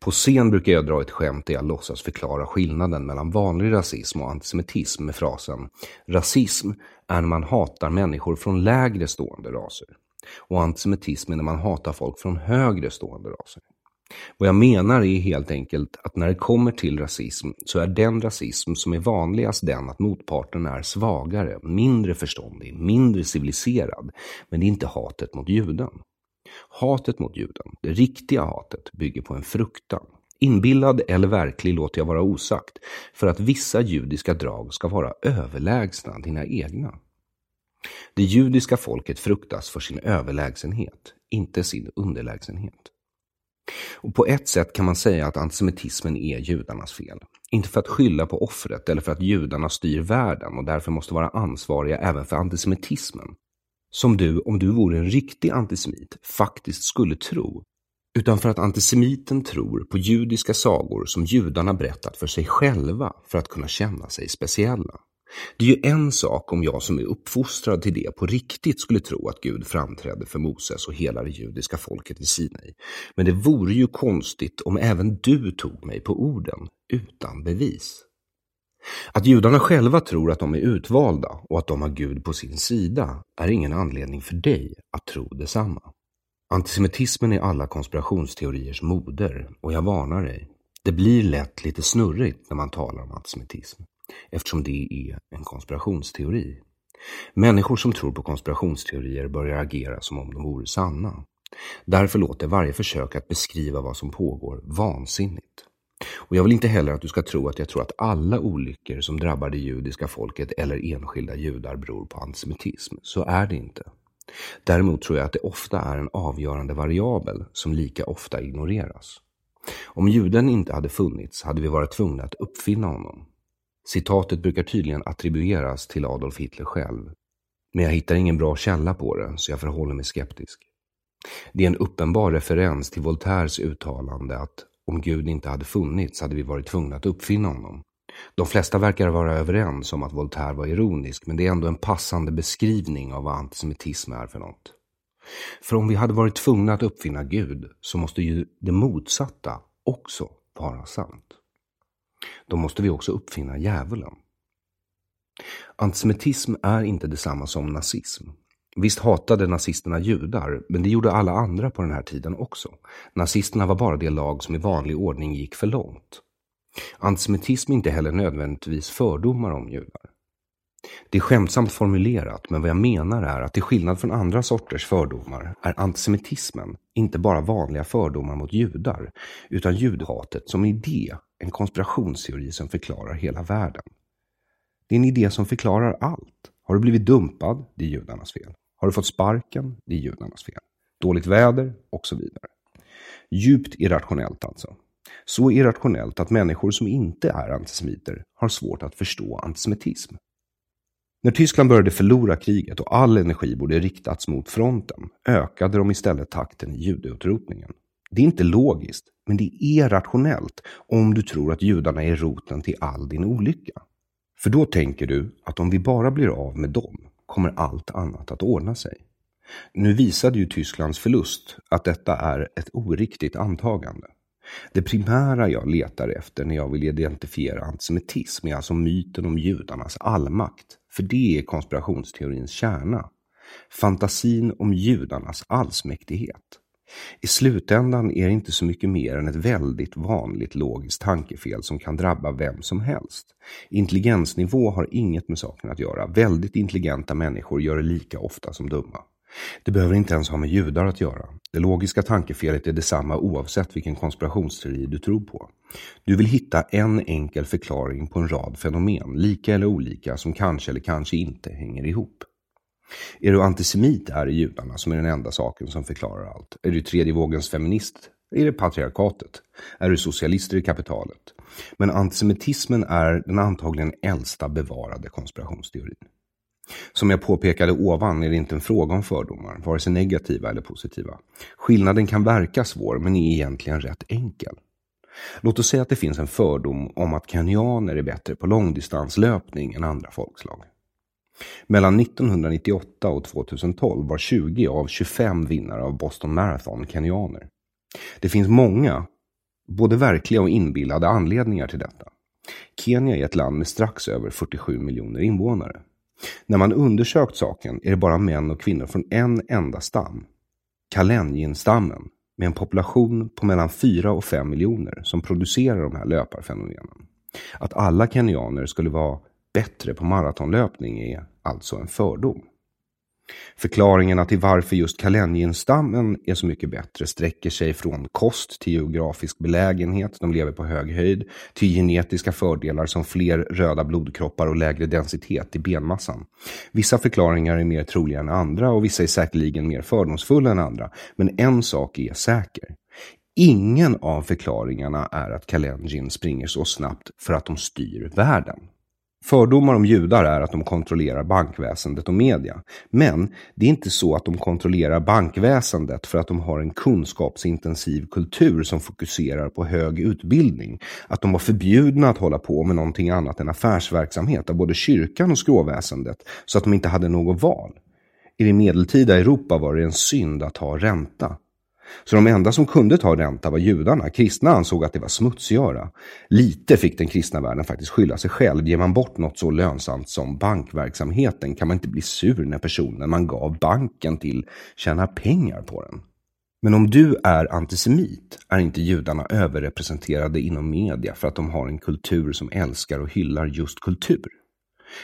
På scen brukar jag dra ett skämt där jag låtsas förklara skillnaden mellan vanlig rasism och antisemitism med frasen Rasism är när man hatar människor från lägre stående raser och antisemitism är när man hatar folk från högre stående raser. Vad jag menar är helt enkelt att när det kommer till rasism så är den rasism som är vanligast den att motparten är svagare, mindre förståndig, mindre civiliserad. Men det är inte hatet mot juden. Hatet mot juden, det riktiga hatet, bygger på en fruktan. Inbillad eller verklig låter jag vara osagt, för att vissa judiska drag ska vara överlägsna dina egna. Det judiska folket fruktas för sin överlägsenhet, inte sin underlägsenhet. Och på ett sätt kan man säga att antisemitismen är judarnas fel. Inte för att skylla på offret eller för att judarna styr världen och därför måste vara ansvariga även för antisemitismen. Som du, om du vore en riktig antisemit, faktiskt skulle tro. Utan för att antisemiten tror på judiska sagor som judarna berättat för sig själva för att kunna känna sig speciella. Det är ju en sak om jag som är uppfostrad till det på riktigt skulle tro att Gud framträdde för Moses och hela det judiska folket i Sinai. Men det vore ju konstigt om även du tog mig på orden, utan bevis. Att judarna själva tror att de är utvalda och att de har Gud på sin sida är ingen anledning för dig att tro detsamma. Antisemitismen är alla konspirationsteoriers moder och jag varnar dig. Det blir lätt lite snurrigt när man talar om antisemitism eftersom det är en konspirationsteori. Människor som tror på konspirationsteorier börjar agera som om de vore sanna. Därför låter varje försök att beskriva vad som pågår vansinnigt. Och jag vill inte heller att du ska tro att jag tror att alla olyckor som drabbar det judiska folket eller enskilda judar beror på antisemitism. Så är det inte. Däremot tror jag att det ofta är en avgörande variabel som lika ofta ignoreras. Om juden inte hade funnits hade vi varit tvungna att uppfinna honom. Citatet brukar tydligen attribueras till Adolf Hitler själv. Men jag hittar ingen bra källa på det, så jag förhåller mig skeptisk. Det är en uppenbar referens till Voltaires uttalande att om Gud inte hade funnits hade vi varit tvungna att uppfinna honom. De flesta verkar vara överens om att Voltaire var ironisk, men det är ändå en passande beskrivning av vad antisemitism är för något. För om vi hade varit tvungna att uppfinna Gud så måste ju det motsatta också vara sant. Då måste vi också uppfinna djävulen. Antisemitism är inte detsamma som nazism. Visst hatade nazisterna judar, men det gjorde alla andra på den här tiden också. Nazisterna var bara det lag som i vanlig ordning gick för långt. Antisemitism är inte heller nödvändigtvis fördomar om judar. Det är skämtsamt formulerat, men vad jag menar är att till skillnad från andra sorters fördomar är antisemitismen inte bara vanliga fördomar mot judar, utan judhatet som idé en konspirationsteori som förklarar hela världen. Det är en idé som förklarar allt. Har du blivit dumpad? Det är judarnas fel. Har du fått sparken? Det är judarnas fel. Dåligt väder? Och så vidare. Djupt irrationellt alltså. Så irrationellt att människor som inte är antisemiter har svårt att förstå antisemitism. När Tyskland började förlora kriget och all energi borde riktats mot fronten ökade de istället takten i judeutrotningen. Det är inte logiskt, men det är rationellt om du tror att judarna är roten till all din olycka. För då tänker du att om vi bara blir av med dem kommer allt annat att ordna sig. Nu visade ju Tysklands förlust att detta är ett oriktigt antagande. Det primära jag letar efter när jag vill identifiera antisemitism är alltså myten om judarnas allmakt, för det är konspirationsteorins kärna. Fantasin om judarnas allsmäktighet. I slutändan är det inte så mycket mer än ett väldigt vanligt logiskt tankefel som kan drabba vem som helst. Intelligensnivå har inget med saken att göra. Väldigt intelligenta människor gör det lika ofta som dumma. Det behöver inte ens ha med judar att göra. Det logiska tankefelet är detsamma oavsett vilken konspirationsteori du tror på. Du vill hitta en enkel förklaring på en rad fenomen, lika eller olika, som kanske eller kanske inte hänger ihop. Är du antisemit är det judarna som är den enda saken som förklarar allt. Är du tredje vågens feminist är det patriarkatet. Är du socialist är det kapitalet. Men antisemitismen är den antagligen äldsta bevarade konspirationsteorin. Som jag påpekade ovan är det inte en fråga om fördomar, vare sig negativa eller positiva. Skillnaden kan verka svår, men är egentligen rätt enkel. Låt oss säga att det finns en fördom om att kenyaner är bättre på långdistanslöpning än andra folkslag. Mellan 1998 och 2012 var 20 av 25 vinnare av Boston Marathon kenyaner. Det finns många, både verkliga och inbillade anledningar till detta. Kenya är ett land med strax över 47 miljoner invånare. När man undersökt saken är det bara män och kvinnor från en enda stam, Kalenjin-stammen, med en population på mellan 4 och 5 miljoner som producerar de här löparfenomenen. Att alla kenyaner skulle vara bättre på maratonlöpning är alltså en fördom. Förklaringarna till varför just kalenjinstammen är så mycket bättre sträcker sig från kost till geografisk belägenhet, de lever på hög höjd, till genetiska fördelar som fler röda blodkroppar och lägre densitet i benmassan. Vissa förklaringar är mer troliga än andra och vissa är säkerligen mer fördomsfulla än andra. Men en sak är säker. Ingen av förklaringarna är att Kalenjin springer så snabbt för att de styr världen. Fördomar om judar är att de kontrollerar bankväsendet och media. Men det är inte så att de kontrollerar bankväsendet för att de har en kunskapsintensiv kultur som fokuserar på hög utbildning. Att de var förbjudna att hålla på med någonting annat än affärsverksamhet av både kyrkan och skråväsendet så att de inte hade något val. I det medeltida Europa var det en synd att ha ränta. Så de enda som kunde ta ränta var judarna. Kristna ansåg att det var smutsgöra. Lite fick den kristna världen faktiskt skylla sig själv. Ger man bort något så lönsamt som bankverksamheten kan man inte bli sur när personen man gav banken till tjänar pengar på den. Men om du är antisemit är inte judarna överrepresenterade inom media för att de har en kultur som älskar och hyllar just kultur.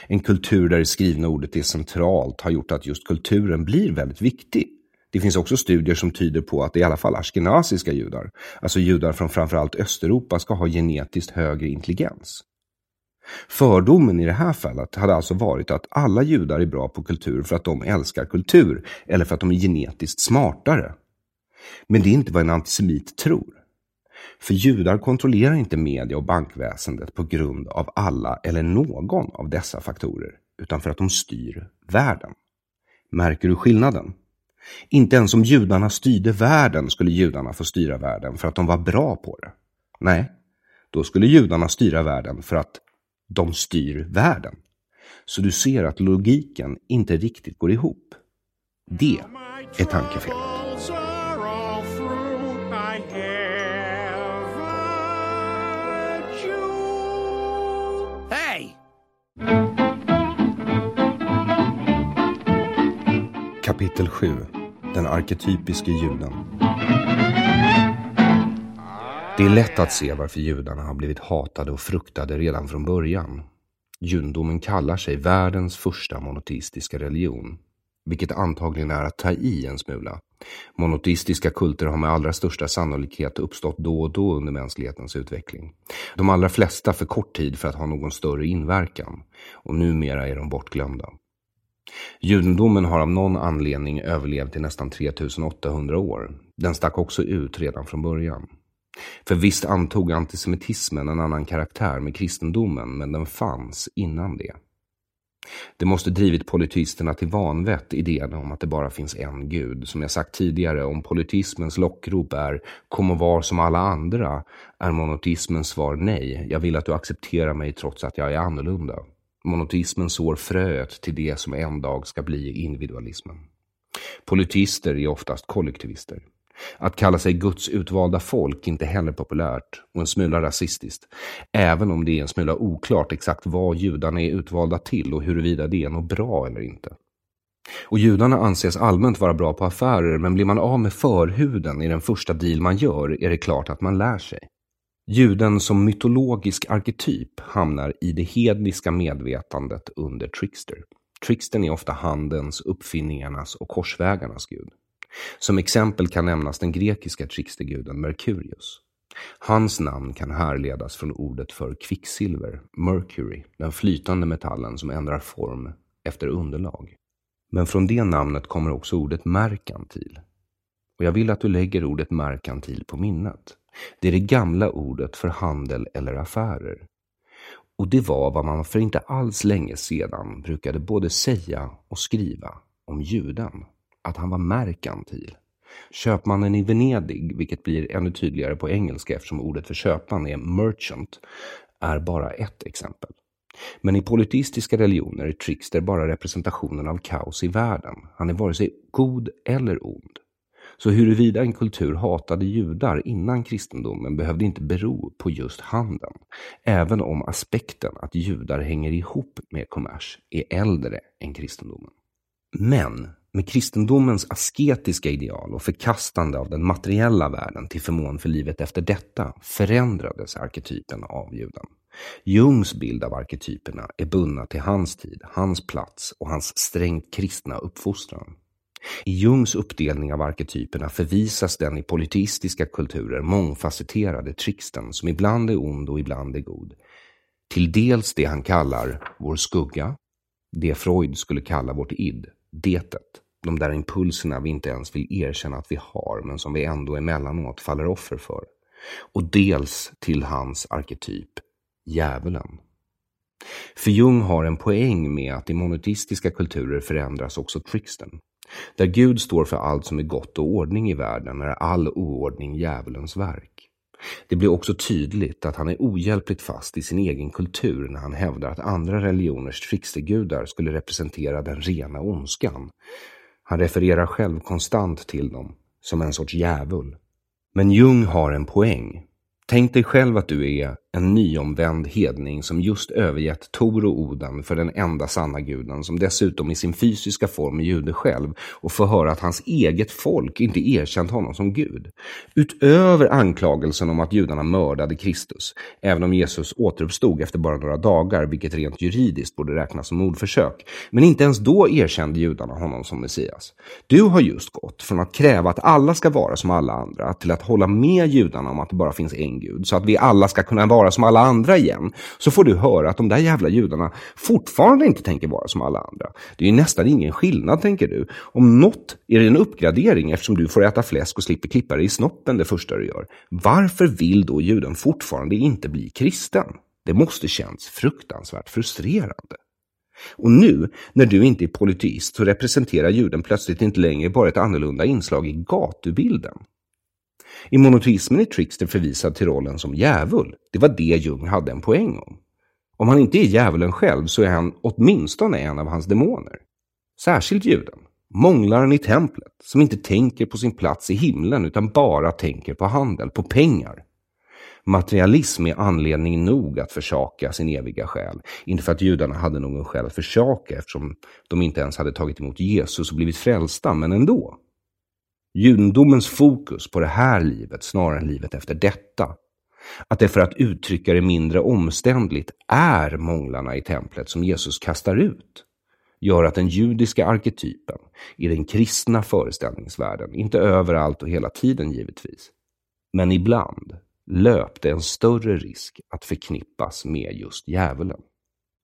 En kultur där det skrivna ordet är centralt har gjort att just kulturen blir väldigt viktig. Det finns också studier som tyder på att i alla fall askenasiska judar, alltså judar från framförallt Östeuropa, ska ha genetiskt högre intelligens. Fördomen i det här fallet hade alltså varit att alla judar är bra på kultur för att de älskar kultur eller för att de är genetiskt smartare. Men det är inte vad en antisemit tror. För judar kontrollerar inte media och bankväsendet på grund av alla eller någon av dessa faktorer, utan för att de styr världen. Märker du skillnaden? Inte ens om judarna styrde världen skulle judarna få styra världen för att de var bra på det. Nej, då skulle judarna styra världen för att de styr världen. Så du ser att logiken inte riktigt går ihop. Det är tankefelet. Hey! Kapitel 7. Den arketypiske juden. Det är lätt att se varför judarna har blivit hatade och fruktade redan från början. Judendomen kallar sig världens första monoteistiska religion, vilket antagligen är att ta i en smula. Monoteistiska kulter har med allra största sannolikhet uppstått då och då under mänsklighetens utveckling. De allra flesta för kort tid för att ha någon större inverkan, och numera är de bortglömda. Judendomen har av någon anledning överlevt i nästan 3800 år. Den stack också ut redan från början. För visst antog antisemitismen en annan karaktär med kristendomen, men den fanns innan det. Det måste drivit politisterna till vanvett idén om att det bara finns en gud. Som jag sagt tidigare, om politismens lockrop är kom och var som alla andra, är monoteismens svar nej. Jag vill att du accepterar mig trots att jag är annorlunda. Monoteismen sår fröet till det som en dag ska bli individualismen. Politister är oftast kollektivister. Att kalla sig Guds utvalda folk är inte heller populärt och en smula rasistiskt. Även om det är en smula oklart exakt vad judarna är utvalda till och huruvida det är något bra eller inte. Och judarna anses allmänt vara bra på affärer, men blir man av med förhuden i den första deal man gör är det klart att man lär sig. Juden som mytologisk arketyp hamnar i det hedniska medvetandet under Trickster. Trickstern är ofta handens, uppfinningarnas och korsvägarnas gud. Som exempel kan nämnas den grekiska tricksterguden Merkurius. Hans namn kan härledas från ordet för kvicksilver, mercury, den flytande metallen som ändrar form efter underlag. Men från det namnet kommer också ordet merkantil. Och jag vill att du lägger ordet merkantil på minnet. Det är det gamla ordet för handel eller affärer. Och det var vad man för inte alls länge sedan brukade både säga och skriva om juden att han var merkantil. Köpmannen i Venedig, vilket blir ännu tydligare på engelska eftersom ordet för köpman är merchant, är bara ett exempel. Men i politistiska religioner är Trickster bara representationen av kaos i världen. Han är vare sig god eller ond. Så huruvida en kultur hatade judar innan kristendomen behövde inte bero på just handeln, även om aspekten att judar hänger ihop med kommers är äldre än kristendomen. Men med kristendomens asketiska ideal och förkastande av den materiella världen till förmån för livet efter detta förändrades arketypen av juden. Jungs bild av arketyperna är bundna till hans tid, hans plats och hans strängt kristna uppfostran. I Jungs uppdelning av arketyperna förvisas den i politistiska kulturer mångfacetterade trixten som ibland är ond och ibland är god. Till dels det han kallar vår skugga, det Freud skulle kalla vårt id, detet. De där impulserna vi inte ens vill erkänna att vi har, men som vi ändå emellanåt faller offer för. Och dels till hans arketyp, djävulen. För Jung har en poäng med att i monoteistiska kulturer förändras också tricksten. Där Gud står för allt som är gott och ordning i världen är all oordning djävulens verk. Det blir också tydligt att han är ohjälpligt fast i sin egen kultur när han hävdar att andra religioners trickstergudar skulle representera den rena ondskan. Han refererar själv konstant till dem som en sorts djävul. Men Jung har en poäng. Tänk dig själv att du är en nyomvänd hedning som just övergett Tor och Oden för den enda sanna guden som dessutom i sin fysiska form är jude själv och får höra att hans eget folk inte erkänt honom som gud. Utöver anklagelsen om att judarna mördade Kristus, även om Jesus återuppstod efter bara några dagar, vilket rent juridiskt borde räknas som mordförsök. Men inte ens då erkände judarna honom som Messias. Du har just gått från att kräva att alla ska vara som alla andra till att hålla med judarna om att det bara finns en gud, så att vi alla ska kunna vara vara som alla andra igen, så får du höra att de där jävla judarna fortfarande inte tänker vara som alla andra. Det är ju nästan ingen skillnad, tänker du. Om något är det en uppgradering eftersom du får äta fläsk och slipper klippa dig i snoppen det första du gör. Varför vill då juden fortfarande inte bli kristen? Det måste känns fruktansvärt frustrerande. Och nu, när du inte är politist, så representerar juden plötsligt inte längre bara ett annorlunda inslag i gatubilden. I monoteismen är Trickster förvisad till rollen som djävul. Det var det Jung hade en poäng om. Om han inte är djävulen själv så är han åtminstone en av hans demoner. Särskilt juden. Månglaren i templet som inte tänker på sin plats i himlen utan bara tänker på handel, på pengar. Materialism är anledning nog att försaka sin eviga själ. Inte för att judarna hade någon själ att försaka eftersom de inte ens hade tagit emot Jesus och blivit frälsta, men ändå. Judendomens fokus på det här livet snarare än livet efter detta. Att det för att uttrycka det mindre omständligt är månglarna i templet som Jesus kastar ut gör att den judiska arketypen i den kristna föreställningsvärlden, inte överallt och hela tiden givetvis, men ibland löpte en större risk att förknippas med just djävulen.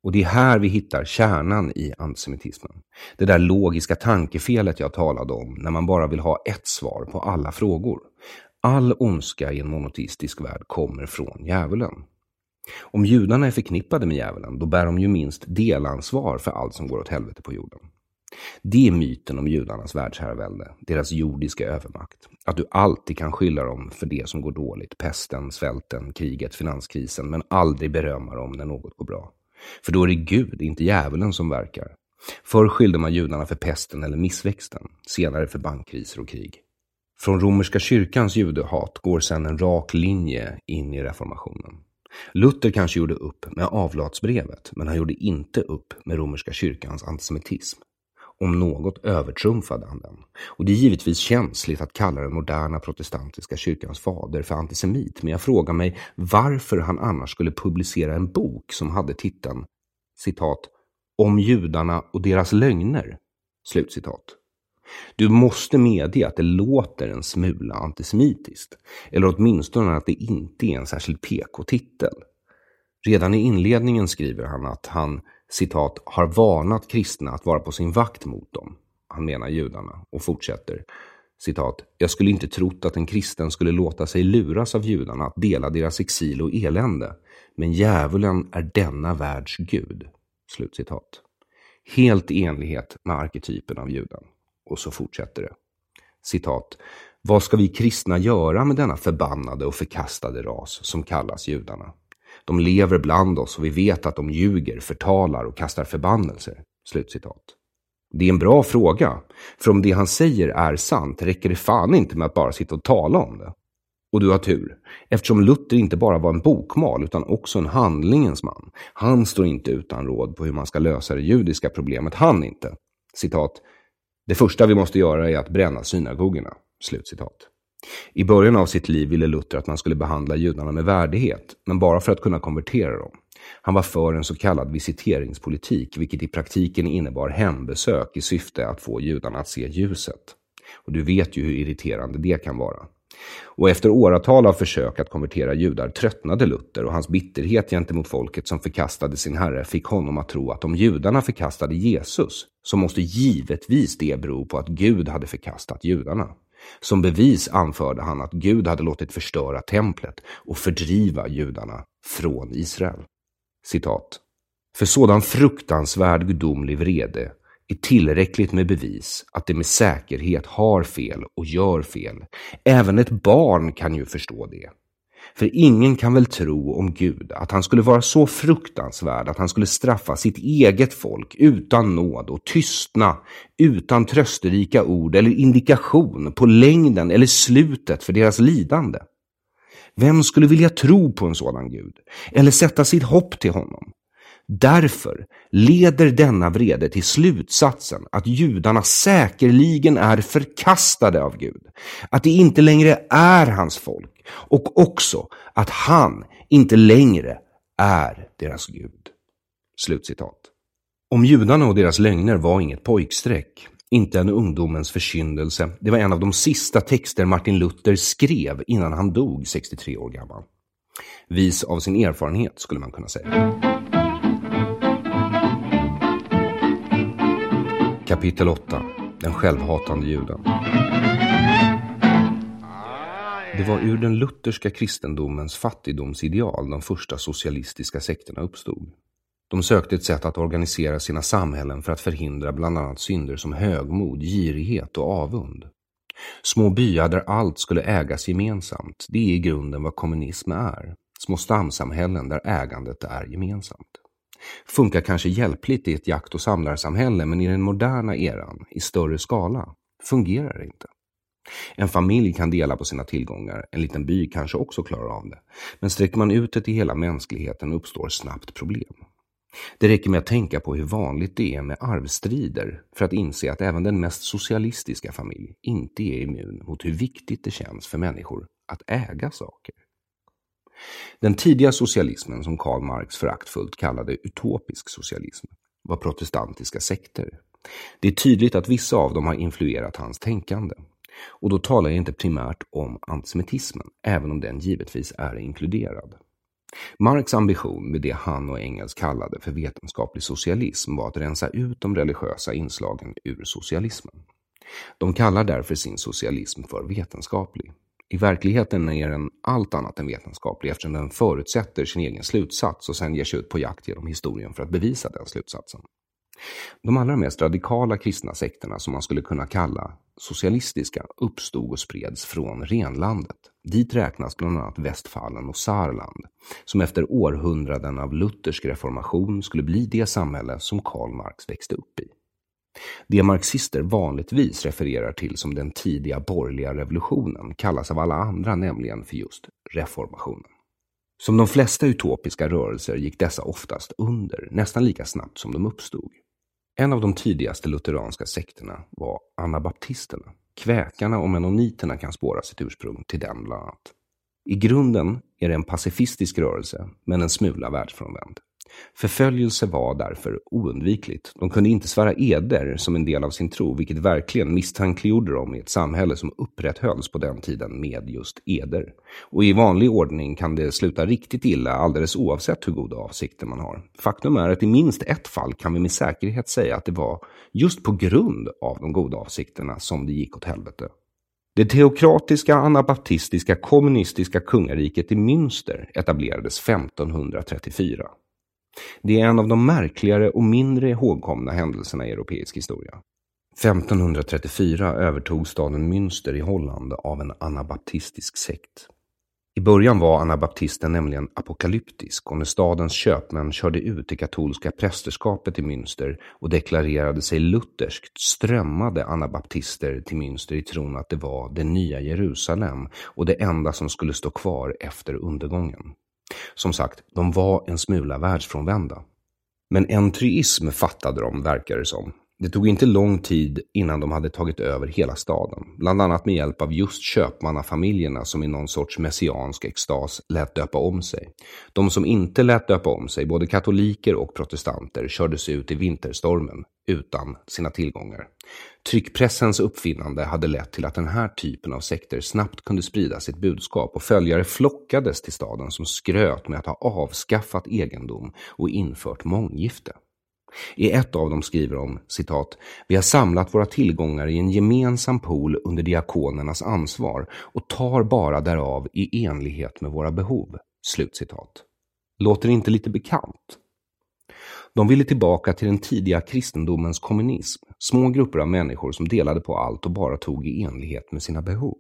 Och det är här vi hittar kärnan i antisemitismen. Det där logiska tankefelet jag talade om när man bara vill ha ett svar på alla frågor. All ondska i en monoteistisk värld kommer från djävulen. Om judarna är förknippade med djävulen, då bär de ju minst delansvar för allt som går åt helvete på jorden. Det är myten om judarnas världsherravälde, deras jordiska övermakt. Att du alltid kan skylla dem för det som går dåligt, pesten, svälten, kriget, finanskrisen, men aldrig berömma dem när något går bra. För då är det Gud, inte djävulen, som verkar. Förr skyllde man judarna för pesten eller missväxten, senare för bankkriser och krig. Från romerska kyrkans judehat går sedan en rak linje in i reformationen. Luther kanske gjorde upp med avlatsbrevet, men han gjorde inte upp med romerska kyrkans antisemitism. Om något övertrumfade han den. Och det är givetvis känsligt att kalla den moderna protestantiska kyrkans fader för antisemit, men jag frågar mig varför han annars skulle publicera en bok som hade titeln citat om judarna och deras lögner. Slutcitat. Du måste medge att det låter en smula antisemitiskt, eller åtminstone att det inte är en särskild PK-titel. Redan i inledningen skriver han att han citat, har varnat kristna att vara på sin vakt mot dem. Han menar judarna och fortsätter citat, jag skulle inte trott att en kristen skulle låta sig luras av judarna att dela deras exil och elände, men djävulen är denna världs gud. Slutcitat. Helt i enlighet med arketypen av juden. Och så fortsätter det. Citat. Vad ska vi kristna göra med denna förbannade och förkastade ras som kallas judarna? De lever bland oss och vi vet att de ljuger, förtalar och kastar förbannelser. Slutcitat. Det är en bra fråga, för om det han säger är sant räcker det fan inte med att bara sitta och tala om det. Och du har tur, eftersom Luther inte bara var en bokmal utan också en handlingens man. Han står inte utan råd på hur man ska lösa det judiska problemet, han inte. Citat. Det första vi måste göra är att bränna synagogorna. Slutcitat. I början av sitt liv ville Luther att man skulle behandla judarna med värdighet, men bara för att kunna konvertera dem. Han var för en så kallad visiteringspolitik, vilket i praktiken innebar hembesök i syfte att få judarna att se ljuset. Och du vet ju hur irriterande det kan vara. Och efter åratal av försök att konvertera judar tröttnade Luther och hans bitterhet gentemot folket som förkastade sin herre fick honom att tro att om judarna förkastade Jesus så måste givetvis det bero på att Gud hade förkastat judarna. Som bevis anförde han att Gud hade låtit förstöra templet och fördriva judarna från Israel. Citat. För sådan fruktansvärd gudomlig vrede är tillräckligt med bevis att det med säkerhet har fel och gör fel. Även ett barn kan ju förstå det. För ingen kan väl tro om Gud att han skulle vara så fruktansvärd att han skulle straffa sitt eget folk utan nåd och tystna utan trösterika ord eller indikation på längden eller slutet för deras lidande. Vem skulle vilja tro på en sådan Gud eller sätta sitt hopp till honom? Därför leder denna vrede till slutsatsen att judarna säkerligen är förkastade av Gud, att det inte längre är hans folk och också att han inte längre är deras Gud. Slutcitat. Om judarna och deras lögner var inget pojksträck, inte en ungdomens försyndelse. Det var en av de sista texter Martin Luther skrev innan han dog 63 år gammal. Vis av sin erfarenhet skulle man kunna säga. Kapitel 8 Den självhatande juden det var ur den lutherska kristendomens fattigdomsideal de första socialistiska sekterna uppstod. De sökte ett sätt att organisera sina samhällen för att förhindra bland annat synder som högmod, girighet och avund. Små byar där allt skulle ägas gemensamt, det är i grunden vad kommunism är. Små stamsamhällen där ägandet är gemensamt. Funkar kanske hjälpligt i ett jakt och samlarsamhälle men i den moderna eran, i större skala, fungerar det inte. En familj kan dela på sina tillgångar, en liten by kanske också klarar av det. Men sträcker man ut det till hela mänskligheten uppstår snabbt problem. Det räcker med att tänka på hur vanligt det är med arvstrider för att inse att även den mest socialistiska familj inte är immun mot hur viktigt det känns för människor att äga saker. Den tidiga socialismen, som Karl Marx föraktfullt kallade utopisk socialism, var protestantiska sekter. Det är tydligt att vissa av dem har influerat hans tänkande. Och då talar jag inte primärt om antisemitismen, även om den givetvis är inkluderad. Marx ambition med det han och Engels kallade för vetenskaplig socialism var att rensa ut de religiösa inslagen ur socialismen. De kallar därför sin socialism för vetenskaplig. I verkligheten är den allt annat än vetenskaplig eftersom den förutsätter sin egen slutsats och sen ger sig ut på jakt genom historien för att bevisa den slutsatsen. De allra mest radikala kristna sekterna som man skulle kunna kalla socialistiska uppstod och spreds från renlandet. Dit räknas bland annat Västfalen och Saarland, som efter århundraden av luthersk reformation skulle bli det samhälle som Karl Marx växte upp i. Det marxister vanligtvis refererar till som den tidiga borgerliga revolutionen kallas av alla andra nämligen för just reformationen. Som de flesta utopiska rörelser gick dessa oftast under, nästan lika snabbt som de uppstod. En av de tidigaste lutheranska sekterna var anabaptisterna. Kväkarna och menoniterna kan spåra sitt ursprung till den bland annat. I grunden är det en pacifistisk rörelse, men en smula världsfrånvänd. Förföljelse var därför oundvikligt. De kunde inte svära eder som en del av sin tro, vilket verkligen misstänkliggjorde dem i ett samhälle som upprätthölls på den tiden med just eder. Och i vanlig ordning kan det sluta riktigt illa alldeles oavsett hur goda avsikter man har. Faktum är att i minst ett fall kan vi med säkerhet säga att det var just på grund av de goda avsikterna som det gick åt helvete. Det teokratiska anabaptistiska kommunistiska kungariket i Münster etablerades 1534. Det är en av de märkligare och mindre ihågkomna händelserna i europeisk historia. 1534 övertog staden Münster i Holland av en anabaptistisk sekt. I början var anabaptisten nämligen apokalyptisk och när stadens köpmän körde ut det katolska prästerskapet i Münster och deklarerade sig lutherskt strömmade anabaptister till Münster i tron att det var det nya Jerusalem och det enda som skulle stå kvar efter undergången. Som sagt, de var en smula världsfrånvända. Men entryism fattade de, verkar det som. Det tog inte lång tid innan de hade tagit över hela staden, bland annat med hjälp av just köpmannafamiljerna som i någon sorts messiansk extas lät döpa om sig. De som inte lät döpa om sig, både katoliker och protestanter, kördes ut i vinterstormen utan sina tillgångar. Tryckpressens uppfinnande hade lett till att den här typen av sekter snabbt kunde sprida sitt budskap och följare flockades till staden som skröt med att ha avskaffat egendom och infört månggifte. I ett av dem skriver de citat, Vi har samlat våra tillgångar i en gemensam pool under diakonernas ansvar och tar bara därav i enlighet med våra behov. Slutcitat. Låter inte lite bekant? De ville tillbaka till den tidiga kristendomens kommunism, små grupper av människor som delade på allt och bara tog i enlighet med sina behov.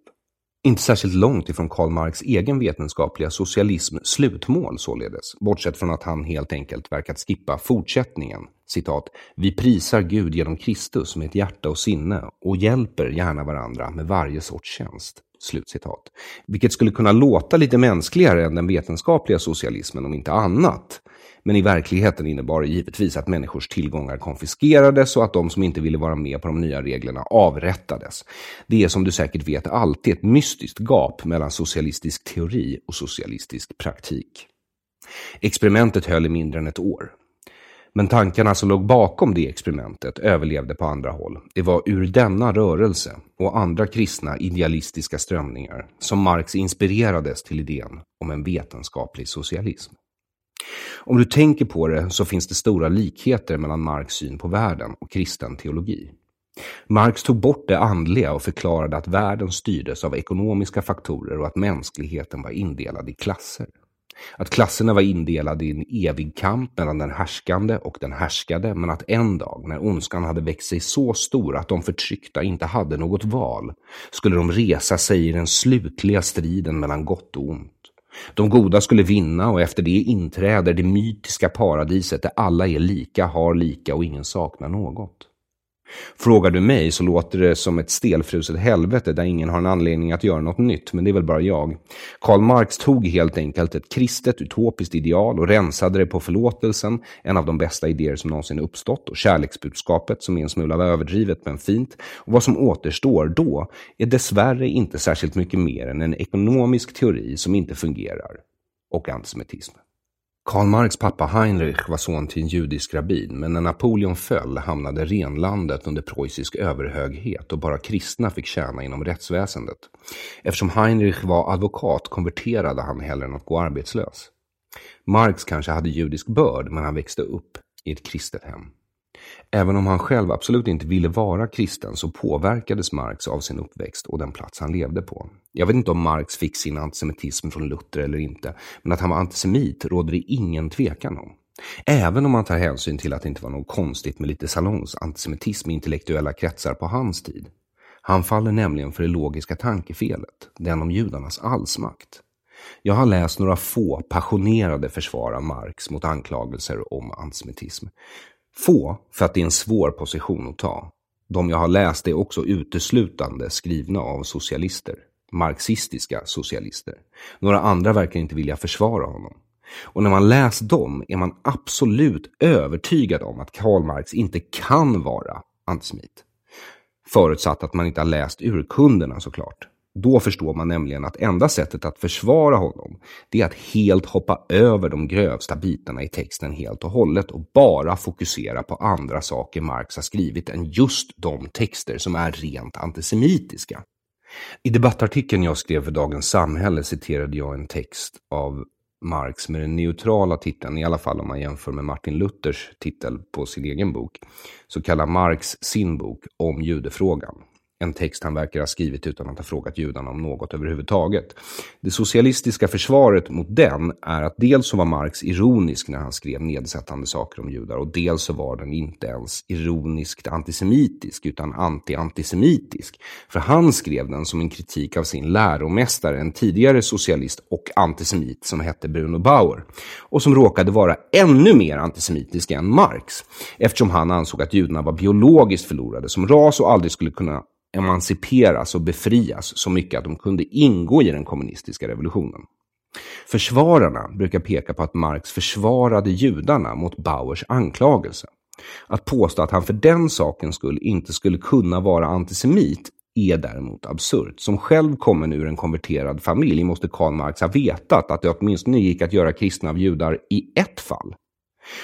Inte särskilt långt ifrån Karl Marx egen vetenskapliga socialism slutmål således, bortsett från att han helt enkelt verkat skippa fortsättningen. Citat, vi prisar Gud genom Kristus med ett hjärta och sinne och hjälper gärna varandra med varje sorts tjänst. Slutcitat. Vilket skulle kunna låta lite mänskligare än den vetenskapliga socialismen om inte annat. Men i verkligheten innebar det givetvis att människors tillgångar konfiskerades och att de som inte ville vara med på de nya reglerna avrättades. Det är som du säkert vet alltid ett mystiskt gap mellan socialistisk teori och socialistisk praktik. Experimentet höll i mindre än ett år. Men tankarna som låg bakom det experimentet överlevde på andra håll. Det var ur denna rörelse och andra kristna idealistiska strömningar som Marx inspirerades till idén om en vetenskaplig socialism. Om du tänker på det så finns det stora likheter mellan Marx syn på världen och kristen teologi. Marx tog bort det andliga och förklarade att världen styrdes av ekonomiska faktorer och att mänskligheten var indelad i klasser. Att klasserna var indelade i en evig kamp mellan den härskande och den härskade, men att en dag, när ondskan hade växt sig så stor att de förtryckta inte hade något val, skulle de resa sig i den slutliga striden mellan gott och ont. De goda skulle vinna och efter det inträder det mytiska paradiset där alla är lika, har lika och ingen saknar något. Frågar du mig så låter det som ett stelfruset helvete där ingen har en anledning att göra något nytt, men det är väl bara jag. Karl Marx tog helt enkelt ett kristet utopiskt ideal och rensade det på förlåtelsen, en av de bästa idéer som någonsin uppstått, och kärleksbudskapet som är en smula överdrivet men fint. Och vad som återstår då är dessvärre inte särskilt mycket mer än en ekonomisk teori som inte fungerar. Och antisemitism. Karl Marx pappa Heinrich var son till en judisk rabbin, men när Napoleon föll hamnade renlandet under preussisk överhöghet och bara kristna fick tjäna inom rättsväsendet. Eftersom Heinrich var advokat konverterade han hellre än att gå arbetslös. Marx kanske hade judisk börd, men han växte upp i ett kristet hem. Även om han själv absolut inte ville vara kristen så påverkades Marx av sin uppväxt och den plats han levde på. Jag vet inte om Marx fick sin antisemitism från Luther eller inte, men att han var antisemit råder det ingen tvekan om. Även om man tar hänsyn till att det inte var något konstigt med lite salongsantisemitism i intellektuella kretsar på hans tid. Han faller nämligen för det logiska tankefelet, den om judarnas allsmakt. Jag har läst några få passionerade försvar av Marx mot anklagelser om antisemitism. Få, för att det är en svår position att ta. De jag har läst är också uteslutande skrivna av socialister. Marxistiska socialister. Några andra verkar inte vilja försvara honom. Och när man läst dem är man absolut övertygad om att Karl Marx inte kan vara antisemit. Förutsatt att man inte har läst urkunderna såklart. Då förstår man nämligen att enda sättet att försvara honom, det är att helt hoppa över de grövsta bitarna i texten helt och hållet och bara fokusera på andra saker Marx har skrivit än just de texter som är rent antisemitiska. I debattartikeln jag skrev för Dagens Samhälle citerade jag en text av Marx med den neutrala titeln, i alla fall om man jämför med Martin Luthers titel på sin egen bok, så kallar Marx sin bok om judefrågan en text han verkar ha skrivit utan att ha frågat judarna om något överhuvudtaget. Det socialistiska försvaret mot den är att dels så var Marx ironisk när han skrev nedsättande saker om judar och dels så var den inte ens ironiskt antisemitisk utan anti-antisemitisk. För han skrev den som en kritik av sin läromästare, en tidigare socialist och antisemit som hette Bruno Bauer och som råkade vara ännu mer antisemitisk än Marx eftersom han ansåg att judarna var biologiskt förlorade som ras och aldrig skulle kunna emanciperas och befrias så mycket att de kunde ingå i den kommunistiska revolutionen. Försvararna brukar peka på att Marx försvarade judarna mot Bauers anklagelse. Att påstå att han för den sakens skull inte skulle kunna vara antisemit är däremot absurt. Som själv kommen ur en konverterad familj måste Karl Marx ha vetat att det åtminstone gick att göra kristna av judar i ett fall.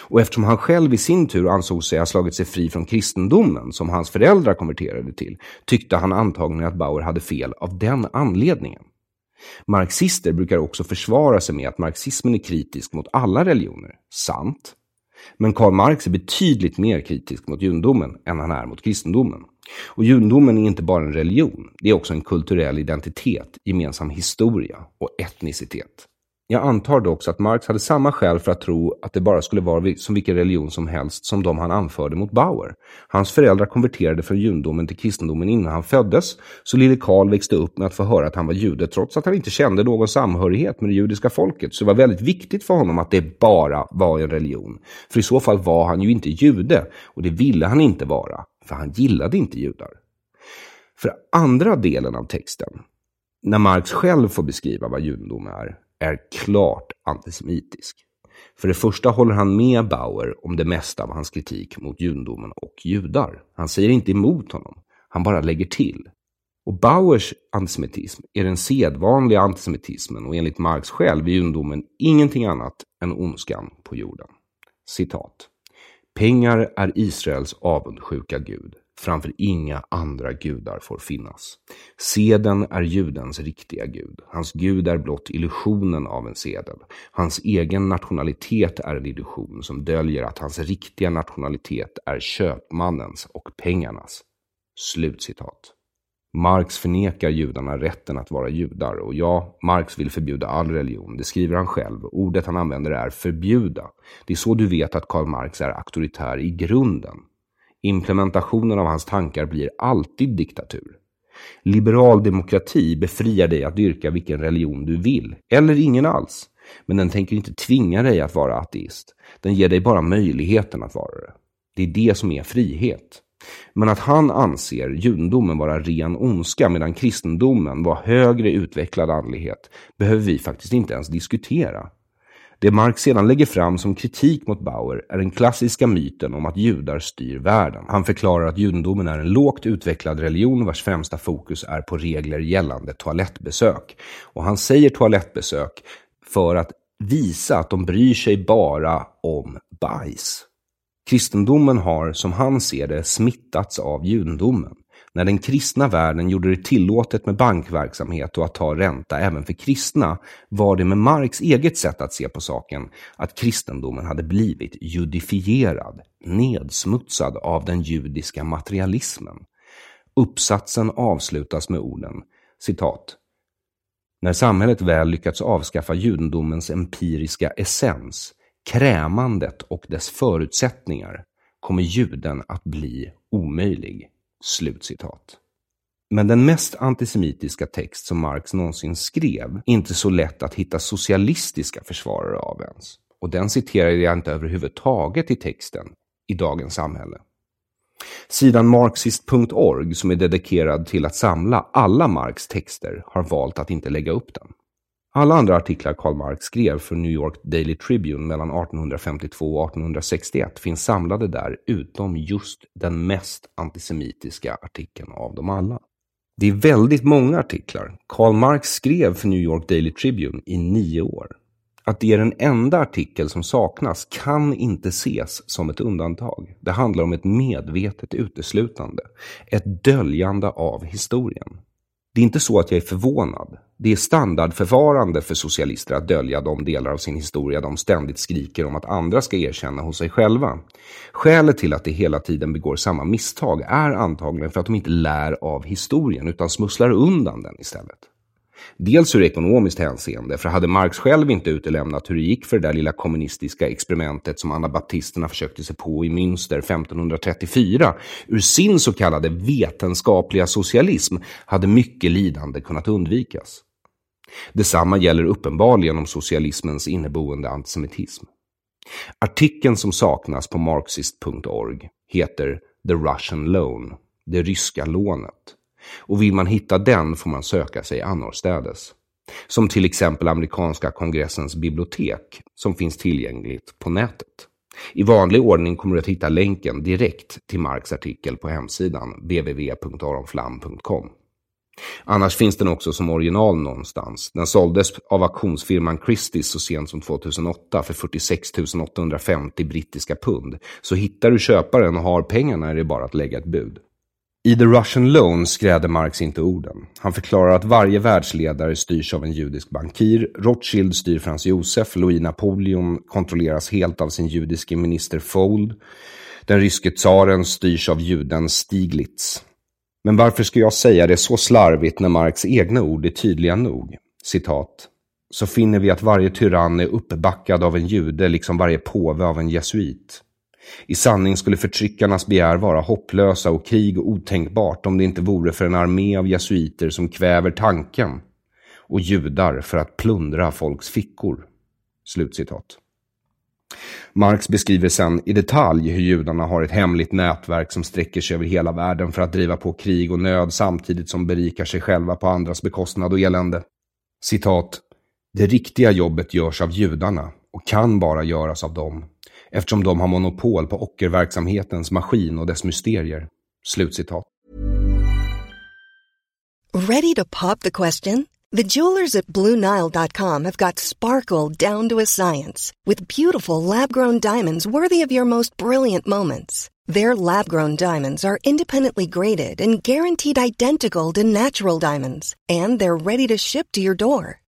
Och eftersom han själv i sin tur ansåg sig ha slagit sig fri från kristendomen, som hans föräldrar konverterade till, tyckte han antagligen att Bauer hade fel av den anledningen. Marxister brukar också försvara sig med att marxismen är kritisk mot alla religioner. Sant. Men Karl Marx är betydligt mer kritisk mot judendomen än han är mot kristendomen. Och judendomen är inte bara en religion, det är också en kulturell identitet, gemensam historia och etnicitet. Jag antar dock att Marx hade samma skäl för att tro att det bara skulle vara som vilken religion som helst som de han anförde mot Bauer. Hans föräldrar konverterade från judendomen till kristendomen innan han föddes, så lille Karl växte upp med att få höra att han var jude trots att han inte kände någon samhörighet med det judiska folket. Så det var väldigt viktigt för honom att det bara var en religion. För i så fall var han ju inte jude, och det ville han inte vara, för han gillade inte judar. För andra delen av texten, när Marx själv får beskriva vad judendom är, är klart antisemitisk. För det första håller han med Bauer om det mesta av hans kritik mot judendomen och judar. Han säger inte emot honom, han bara lägger till. Och Bauers antisemitism är den sedvanliga antisemitismen och enligt Marx själv är judendomen ingenting annat än ondskan på jorden. Citat. Pengar är Israels avundsjuka gud framför inga andra gudar får finnas. Seden är judens riktiga gud. Hans gud är blott illusionen av en sedel. Hans egen nationalitet är en illusion som döljer att hans riktiga nationalitet är köpmannens och pengarnas. Slutcitat. Marx förnekar judarna rätten att vara judar och ja, Marx vill förbjuda all religion. Det skriver han själv. Ordet han använder är förbjuda. Det är så du vet att Karl Marx är auktoritär i grunden. Implementationen av hans tankar blir alltid diktatur. Liberal demokrati befriar dig att dyrka vilken religion du vill, eller ingen alls. Men den tänker inte tvinga dig att vara ateist. Den ger dig bara möjligheten att vara det. Det är det som är frihet. Men att han anser judendomen vara ren ondska medan kristendomen var högre utvecklad andlighet behöver vi faktiskt inte ens diskutera. Det Marx sedan lägger fram som kritik mot Bauer är den klassiska myten om att judar styr världen. Han förklarar att judendomen är en lågt utvecklad religion vars främsta fokus är på regler gällande toalettbesök. Och han säger toalettbesök för att visa att de bryr sig bara om bajs. Kristendomen har, som han ser det, smittats av judendomen. När den kristna världen gjorde det tillåtet med bankverksamhet och att ta ränta även för kristna var det med Marx eget sätt att se på saken att kristendomen hade blivit judifierad, nedsmutsad av den judiska materialismen. Uppsatsen avslutas med orden citat när samhället väl lyckats avskaffa judendomens empiriska essens, krämandet och dess förutsättningar, kommer juden att bli omöjlig. Slutcitat. Men den mest antisemitiska text som Marx någonsin skrev är inte så lätt att hitta socialistiska försvarare av ens. Och den citerade jag inte överhuvudtaget i texten i dagens samhälle. Sidan marxist.org, som är dedikerad till att samla alla Marx texter, har valt att inte lägga upp den. Alla andra artiklar Karl Marx skrev för New York Daily Tribune mellan 1852 och 1861 finns samlade där, utom just den mest antisemitiska artikeln av dem alla. Det är väldigt många artiklar. Karl Marx skrev för New York Daily Tribune i nio år. Att det är den enda artikel som saknas kan inte ses som ett undantag. Det handlar om ett medvetet uteslutande. Ett döljande av historien. Det är inte så att jag är förvånad. Det är standardförfarande för socialister att dölja de delar av sin historia de ständigt skriker om att andra ska erkänna hos sig själva. Skälet till att de hela tiden begår samma misstag är antagligen för att de inte lär av historien utan smusslar undan den istället. Dels ur ekonomiskt hänseende, för hade Marx själv inte utelämnat hur det gick för det där lilla kommunistiska experimentet som anabaptisterna försökte sig på i Münster 1534, ur sin så kallade vetenskapliga socialism hade mycket lidande kunnat undvikas. Detsamma gäller uppenbarligen om socialismens inneboende antisemitism. Artikeln som saknas på marxist.org heter The Russian Loan, det ryska lånet. Och vill man hitta den får man söka sig annorstädes. Som till exempel amerikanska kongressens bibliotek som finns tillgängligt på nätet. I vanlig ordning kommer du att hitta länken direkt till Marks artikel på hemsidan www.aronflam.com. Annars finns den också som original någonstans. Den såldes av auktionsfirman Christie's så sent som 2008 för 46 850 brittiska pund. Så hittar du köparen och har pengarna är det bara att lägga ett bud. I The Russian Loan skräder Marx inte orden. Han förklarar att varje världsledare styrs av en judisk bankir, Rothschild styr Frans Josef, Louis Napoleon kontrolleras helt av sin judiske minister Fold, den ryske tsaren styrs av juden Stiglitz. Men varför ska jag säga det så slarvigt när Marx egna ord är tydliga nog? Citat. Så finner vi att varje tyrann är uppbackad av en jude liksom varje påve av en jesuit. I sanning skulle förtryckarnas begär vara hopplösa och krig otänkbart om det inte vore för en armé av jesuiter som kväver tanken och judar för att plundra folks fickor. Slutcitat. Marx beskriver sedan i detalj hur judarna har ett hemligt nätverk som sträcker sig över hela världen för att driva på krig och nöd samtidigt som berikar sig själva på andras bekostnad och elände. Citat. Det riktiga jobbet görs av judarna och kan bara göras av dem eftersom de har monopol på ockerverksamhetens maskin och dess mysterier. Slutcitat. Ready to pop the question? The jewelers at BlueNile.com have got sparkle down to a science with beautiful lab-grown diamonds worthy of your most brilliant moments. Their lab-grown diamonds are independently graded and guaranteed identical to natural diamonds, and they're ready to ship to your door.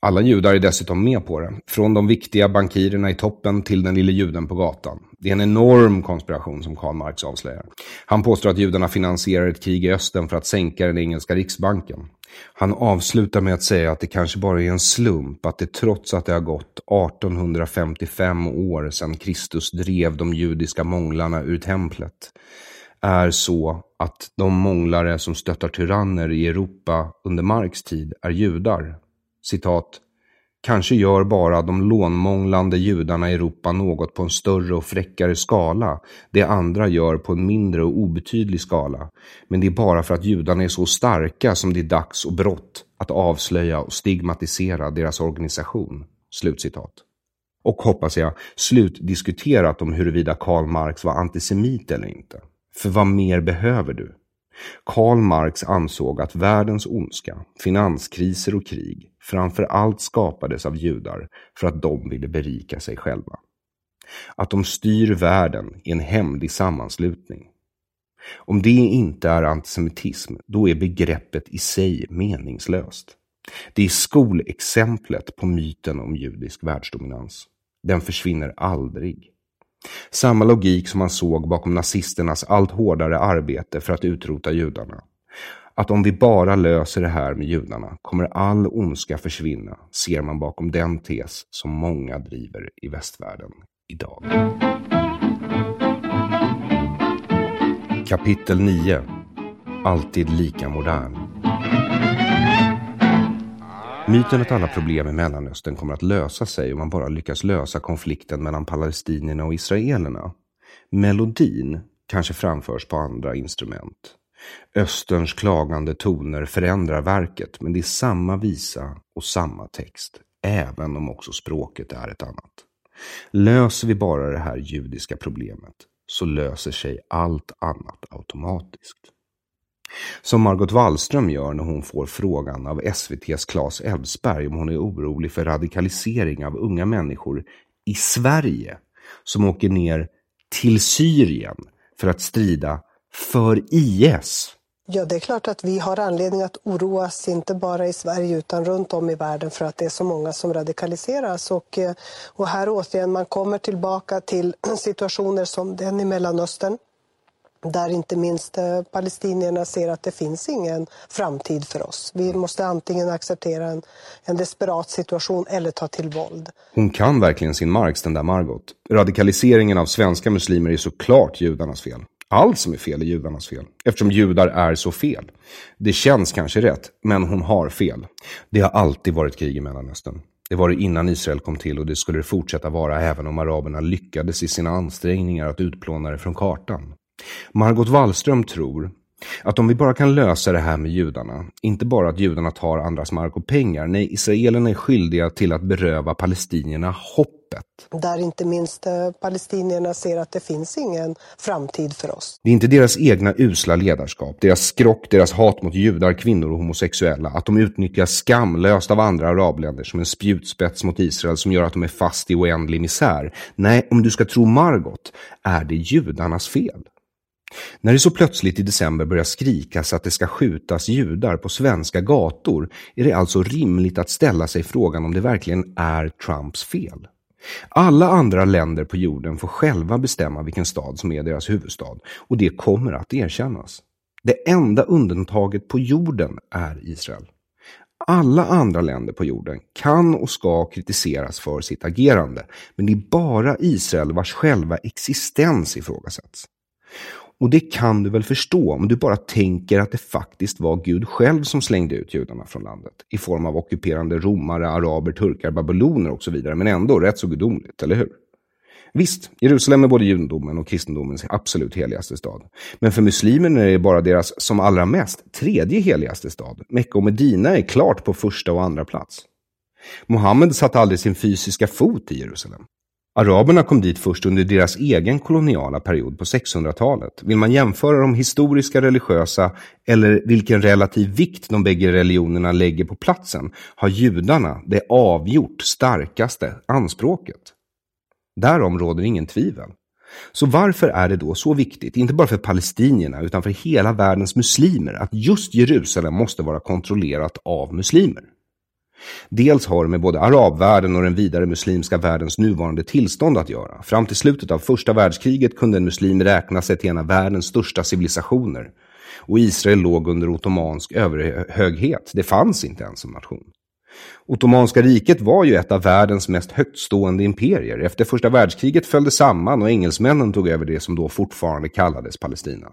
Alla judar är dessutom med på det. Från de viktiga bankirerna i toppen till den lille juden på gatan. Det är en enorm konspiration som Karl Marx avslöjar. Han påstår att judarna finansierar ett krig i östen för att sänka den engelska riksbanken. Han avslutar med att säga att det kanske bara är en slump att det trots att det har gått 1855 år sedan Kristus drev de judiska månglarna ur templet är så att de månglare som stöttar tyranner i Europa under Marx tid är judar. Citat. Kanske gör bara de lånmånglande judarna i Europa något på en större och fräckare skala. Det andra gör på en mindre och obetydlig skala. Men det är bara för att judarna är så starka som det är dags och brott att avslöja och stigmatisera deras organisation. Slutcitat. Och hoppas jag slutdiskuterat om huruvida Karl Marx var antisemit eller inte. För vad mer behöver du? Karl Marx ansåg att världens ondska, finanskriser och krig framför allt skapades av judar för att de ville berika sig själva. Att de styr världen i en hemlig sammanslutning. Om det inte är antisemitism, då är begreppet i sig meningslöst. Det är skolexemplet på myten om judisk världsdominans. Den försvinner aldrig. Samma logik som man såg bakom nazisternas allt hårdare arbete för att utrota judarna. Att om vi bara löser det här med judarna kommer all ondska försvinna, ser man bakom den tes som många driver i västvärlden idag. Kapitel 9 Alltid lika modern. Myten att alla problem i Mellanöstern kommer att lösa sig om man bara lyckas lösa konflikten mellan palestinierna och israelerna. Melodin kanske framförs på andra instrument. Österns klagande toner förändrar verket, men det är samma visa och samma text, även om också språket är ett annat. Löser vi bara det här judiska problemet så löser sig allt annat automatiskt. Som Margot Wallström gör när hon får frågan av SVTs Claes Elfsberg om hon är orolig för radikalisering av unga människor i Sverige som åker ner till Syrien för att strida för IS. Ja, det är klart att vi har anledning att oroas, inte bara i Sverige utan runt om i världen för att det är så många som radikaliseras. Och, eh, och här återigen, man kommer tillbaka till [CLEARS THROAT] situationer som den i Mellanöstern där inte minst eh, palestinierna ser att det finns ingen framtid för oss. Vi måste antingen acceptera en, en desperat situation eller ta till våld. Hon kan verkligen sin Marx, den där Margot. Radikaliseringen av svenska muslimer är såklart judarnas fel. Allt som är fel är judarnas fel, eftersom judar är så fel. Det känns kanske rätt, men hon har fel. Det har alltid varit krig i Mellanöstern. Det var det innan Israel kom till och det skulle det fortsätta vara även om araberna lyckades i sina ansträngningar att utplåna det från kartan. Margot Wallström tror att om vi bara kan lösa det här med judarna, inte bara att judarna tar andras mark och pengar, nej, israelerna är skyldiga till att beröva palestinierna hoppet. Där inte minst eh, palestinierna ser att det finns ingen framtid för oss. Det är inte deras egna usla ledarskap, deras skrock, deras hat mot judar, kvinnor och homosexuella, att de utnyttjas skamlöst av andra arabländer som en spjutspets mot Israel som gör att de är fast i oändlig misär. Nej, om du ska tro Margot är det judarnas fel. När det så plötsligt i december börjar skrikas att det ska skjutas judar på svenska gator är det alltså rimligt att ställa sig frågan om det verkligen är Trumps fel. Alla andra länder på jorden får själva bestämma vilken stad som är deras huvudstad och det kommer att erkännas. Det enda undantaget på jorden är Israel. Alla andra länder på jorden kan och ska kritiseras för sitt agerande, men det är bara Israel vars själva existens ifrågasätts. Och det kan du väl förstå om du bara tänker att det faktiskt var Gud själv som slängde ut judarna från landet i form av ockuperande romare, araber, turkar, babyloner och så vidare, men ändå rätt så gudomligt, eller hur? Visst, Jerusalem är både judendomen och kristendomens absolut heligaste stad. Men för muslimerna är det bara deras som allra mest tredje heligaste stad. Mecka och Medina är klart på första och andra plats. Mohammed satte aldrig sin fysiska fot i Jerusalem. Araberna kom dit först under deras egen koloniala period på 600-talet. Vill man jämföra de historiska, religiösa eller vilken relativ vikt de bägge religionerna lägger på platsen har judarna det avgjort starkaste anspråket. Därom råder ingen tvivel. Så varför är det då så viktigt, inte bara för palestinierna utan för hela världens muslimer, att just Jerusalem måste vara kontrollerat av muslimer? Dels har det med både arabvärlden och den vidare muslimska världens nuvarande tillstånd att göra. Fram till slutet av första världskriget kunde en muslim räkna sig till en av världens största civilisationer. Och Israel låg under ottomansk överhöghet. Det fanns inte ens som nation. Ottomanska riket var ju ett av världens mest högtstående imperier. Efter första världskriget föll det samman och engelsmännen tog över det som då fortfarande kallades Palestina.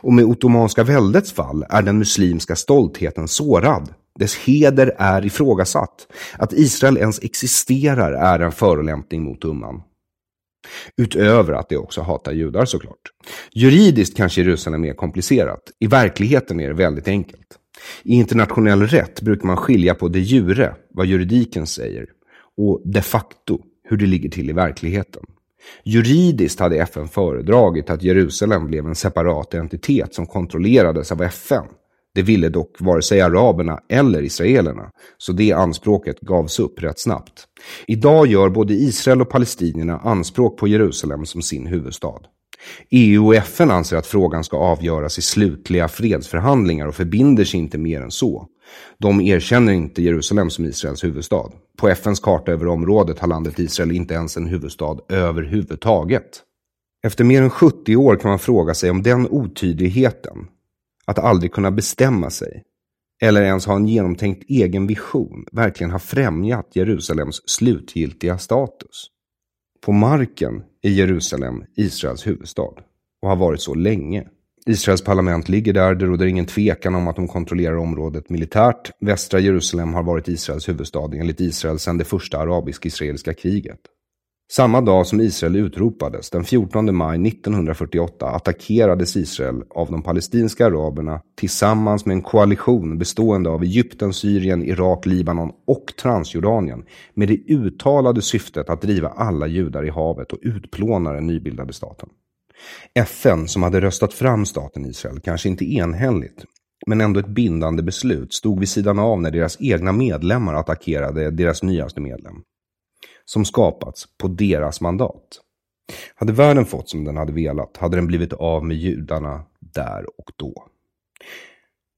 Och med Ottomanska väldets fall är den muslimska stoltheten sårad. Dess heder är ifrågasatt. Att Israel ens existerar är en förolämpning mot umman. Utöver att det också hatar judar såklart. Juridiskt kanske Jerusalem är komplicerat. I verkligheten är det väldigt enkelt. I internationell rätt brukar man skilja på de jure, vad juridiken säger, och de facto, hur det ligger till i verkligheten. Juridiskt hade FN föredragit att Jerusalem blev en separat entitet som kontrollerades av FN. Det ville dock vare sig araberna eller israelerna, så det anspråket gavs upp rätt snabbt. Idag gör både Israel och palestinierna anspråk på Jerusalem som sin huvudstad. EU och FN anser att frågan ska avgöras i slutliga fredsförhandlingar och förbinder sig inte mer än så. De erkänner inte Jerusalem som Israels huvudstad. På FNs karta över området har landet Israel inte ens en huvudstad överhuvudtaget. Efter mer än 70 år kan man fråga sig om den otydligheten, att aldrig kunna bestämma sig, eller ens ha en genomtänkt egen vision, verkligen har främjat Jerusalems slutgiltiga status. På marken är Jerusalem Israels huvudstad och har varit så länge. Israels parlament ligger där, det råder ingen tvekan om att de kontrollerar området militärt. Västra Jerusalem har varit Israels huvudstad enligt Israel sedan det första arabisk-israeliska kriget. Samma dag som Israel utropades, den 14 maj 1948, attackerades Israel av de palestinska araberna tillsammans med en koalition bestående av Egypten, Syrien, Irak, Libanon och Transjordanien med det uttalade syftet att driva alla judar i havet och utplåna den nybildade staten. FN, som hade röstat fram staten Israel, kanske inte enhälligt, men ändå ett bindande beslut, stod vid sidan av när deras egna medlemmar attackerade deras nyaste medlem som skapats på deras mandat. Hade världen fått som den hade velat hade den blivit av med judarna där och då.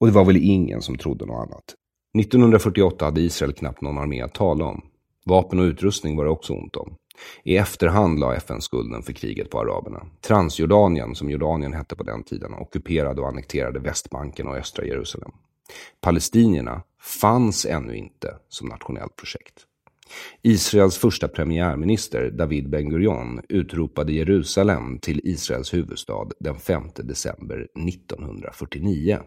Och det var väl ingen som trodde något annat. 1948 hade Israel knappt någon armé att tala om. Vapen och utrustning var det också ont om. I efterhand la FN skulden för kriget på araberna. Transjordanien, som Jordanien hette på den tiden, ockuperade och annekterade Västbanken och östra Jerusalem. Palestinierna fanns ännu inte som nationellt projekt. Israels första premiärminister David Ben-Gurion utropade Jerusalem till Israels huvudstad den 5 december 1949.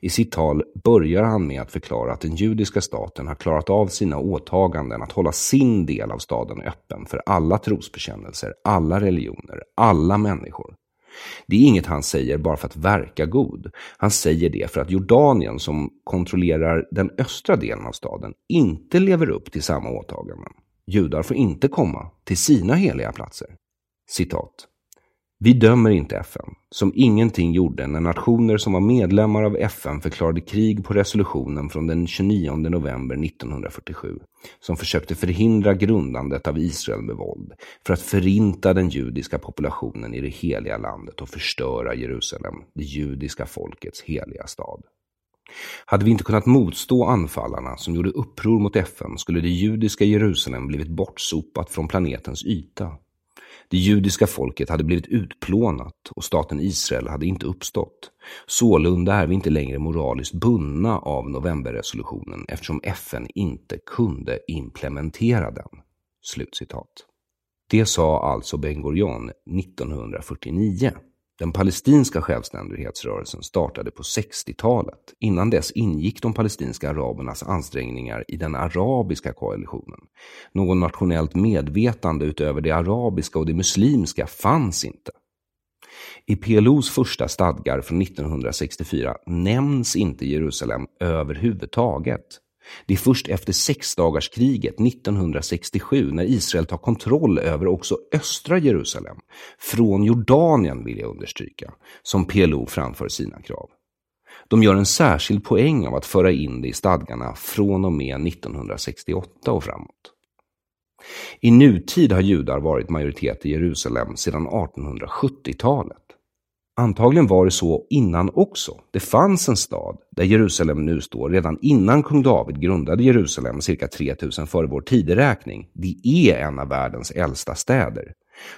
I sitt tal börjar han med att förklara att den judiska staten har klarat av sina åtaganden att hålla sin del av staden öppen för alla trosbekännelser, alla religioner, alla människor. Det är inget han säger bara för att verka god. Han säger det för att Jordanien, som kontrollerar den östra delen av staden, inte lever upp till samma åtaganden. Judar får inte komma till sina heliga platser. Citat. Vi dömer inte FN, som ingenting gjorde när nationer som var medlemmar av FN förklarade krig på resolutionen från den 29 november 1947, som försökte förhindra grundandet av Israel med våld, för att förinta den judiska populationen i det heliga landet och förstöra Jerusalem, det judiska folkets heliga stad. Hade vi inte kunnat motstå anfallarna som gjorde uppror mot FN skulle det judiska Jerusalem blivit bortsopat från planetens yta det judiska folket hade blivit utplånat och staten Israel hade inte uppstått. Sålunda är vi inte längre moraliskt bundna av novemberresolutionen eftersom FN inte kunde implementera den. Slutcitat. Det sa alltså Ben Gurion 1949. Den palestinska självständighetsrörelsen startade på 60-talet. Innan dess ingick de palestinska arabernas ansträngningar i den arabiska koalitionen. Någon nationellt medvetande utöver det arabiska och det muslimska fanns inte. I PLOs första stadgar från 1964 nämns inte Jerusalem överhuvudtaget. Det är först efter sexdagarskriget 1967 när Israel tar kontroll över också östra Jerusalem, från Jordanien vill jag understryka, som PLO framför sina krav. De gör en särskild poäng av att föra in det i stadgarna från och med 1968 och framåt. I nutid har judar varit majoritet i Jerusalem sedan 1870-talet. Antagligen var det så innan också. Det fanns en stad där Jerusalem nu står redan innan kung David grundade Jerusalem cirka 3000 före vår tideräkning. Det är en av världens äldsta städer.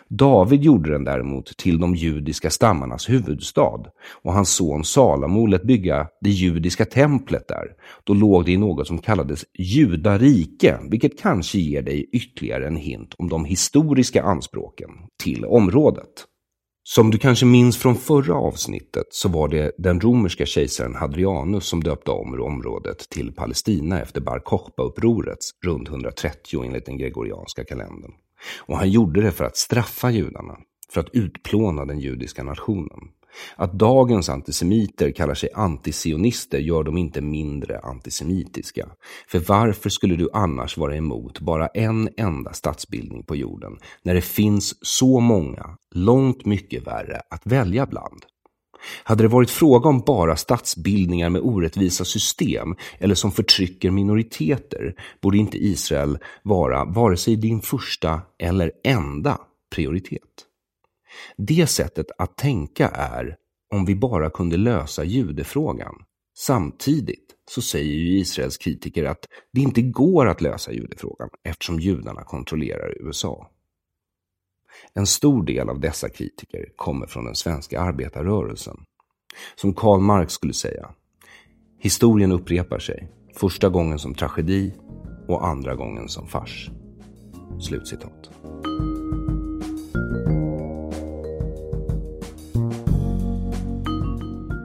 David gjorde den däremot till de judiska stammarnas huvudstad och hans son Salomo lät bygga det judiska templet där. Då låg det i något som kallades judarike, vilket kanske ger dig ytterligare en hint om de historiska anspråken till området. Som du kanske minns från förra avsnittet så var det den romerska kejsaren Hadrianus som döpte om området till Palestina efter Bar Kokhba-upproret runt 130 enligt den gregorianska kalendern. Och han gjorde det för att straffa judarna, för att utplåna den judiska nationen. Att dagens antisemiter kallar sig antisionister gör dem inte mindre antisemitiska. För varför skulle du annars vara emot bara en enda statsbildning på jorden när det finns så många, långt mycket värre, att välja bland? Hade det varit fråga om bara statsbildningar med orättvisa system eller som förtrycker minoriteter borde inte Israel vara vare sig din första eller enda prioritet. Det sättet att tänka är om vi bara kunde lösa judefrågan. Samtidigt så säger ju Israels kritiker att det inte går att lösa judefrågan eftersom judarna kontrollerar USA. En stor del av dessa kritiker kommer från den svenska arbetarrörelsen. Som Karl Marx skulle säga, historien upprepar sig, första gången som tragedi och andra gången som fars. Slutcitat.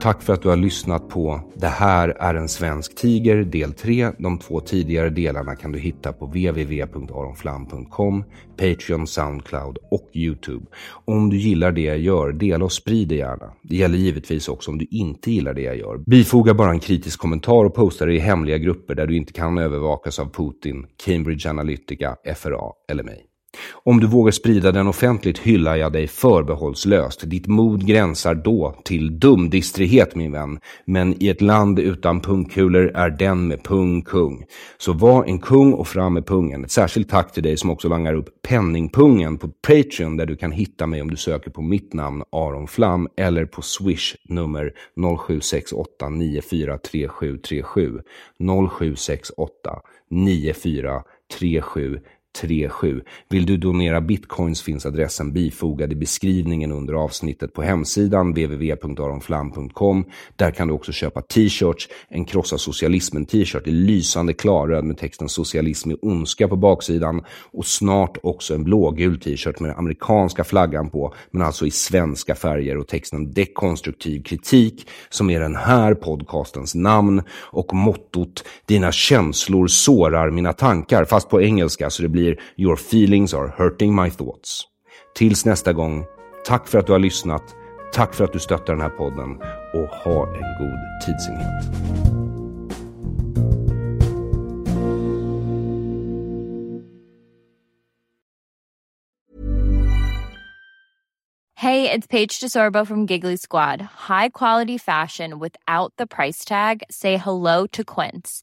Tack för att du har lyssnat på Det här är en svensk tiger del 3. De två tidigare delarna kan du hitta på www.aronflam.com, Patreon, Soundcloud och Youtube. Om du gillar det jag gör, dela och sprid det gärna. Det gäller givetvis också om du inte gillar det jag gör. Bifoga bara en kritisk kommentar och posta det i hemliga grupper där du inte kan övervakas av Putin, Cambridge Analytica, FRA eller mig. Om du vågar sprida den offentligt hyllar jag dig förbehållslöst. Ditt mod gränsar då till dumdistrighet min vän. Men i ett land utan pungkulor är den med pung kung. Så var en kung och fram med pungen. Ett särskilt tack till dig som också langar upp penningpungen på Patreon där du kan hitta mig om du söker på mitt namn Aron Flam eller på Swish nummer 0768 943737 0768 9437 37. Vill du donera bitcoins finns adressen bifogad i beskrivningen under avsnittet på hemsidan www.aronflam.com. Där kan du också köpa t-shirts, en krossa socialismen t-shirt i lysande klarröd med texten socialism i ondska på baksidan och snart också en blågul t-shirt med den amerikanska flaggan på men alltså i svenska färger och texten dekonstruktiv kritik som är den här podcastens namn och mottot dina känslor sårar mina tankar fast på engelska så det blir “Your feelings are hurting my thoughts”. Tills nästa gång, tack för att du har lyssnat, tack för att du stöttar den här podden och ha en god tidsenhet. Hey, it's Paige DeSorbo from Giggly Squad. High quality fashion without the price tag. Say hello to Quince.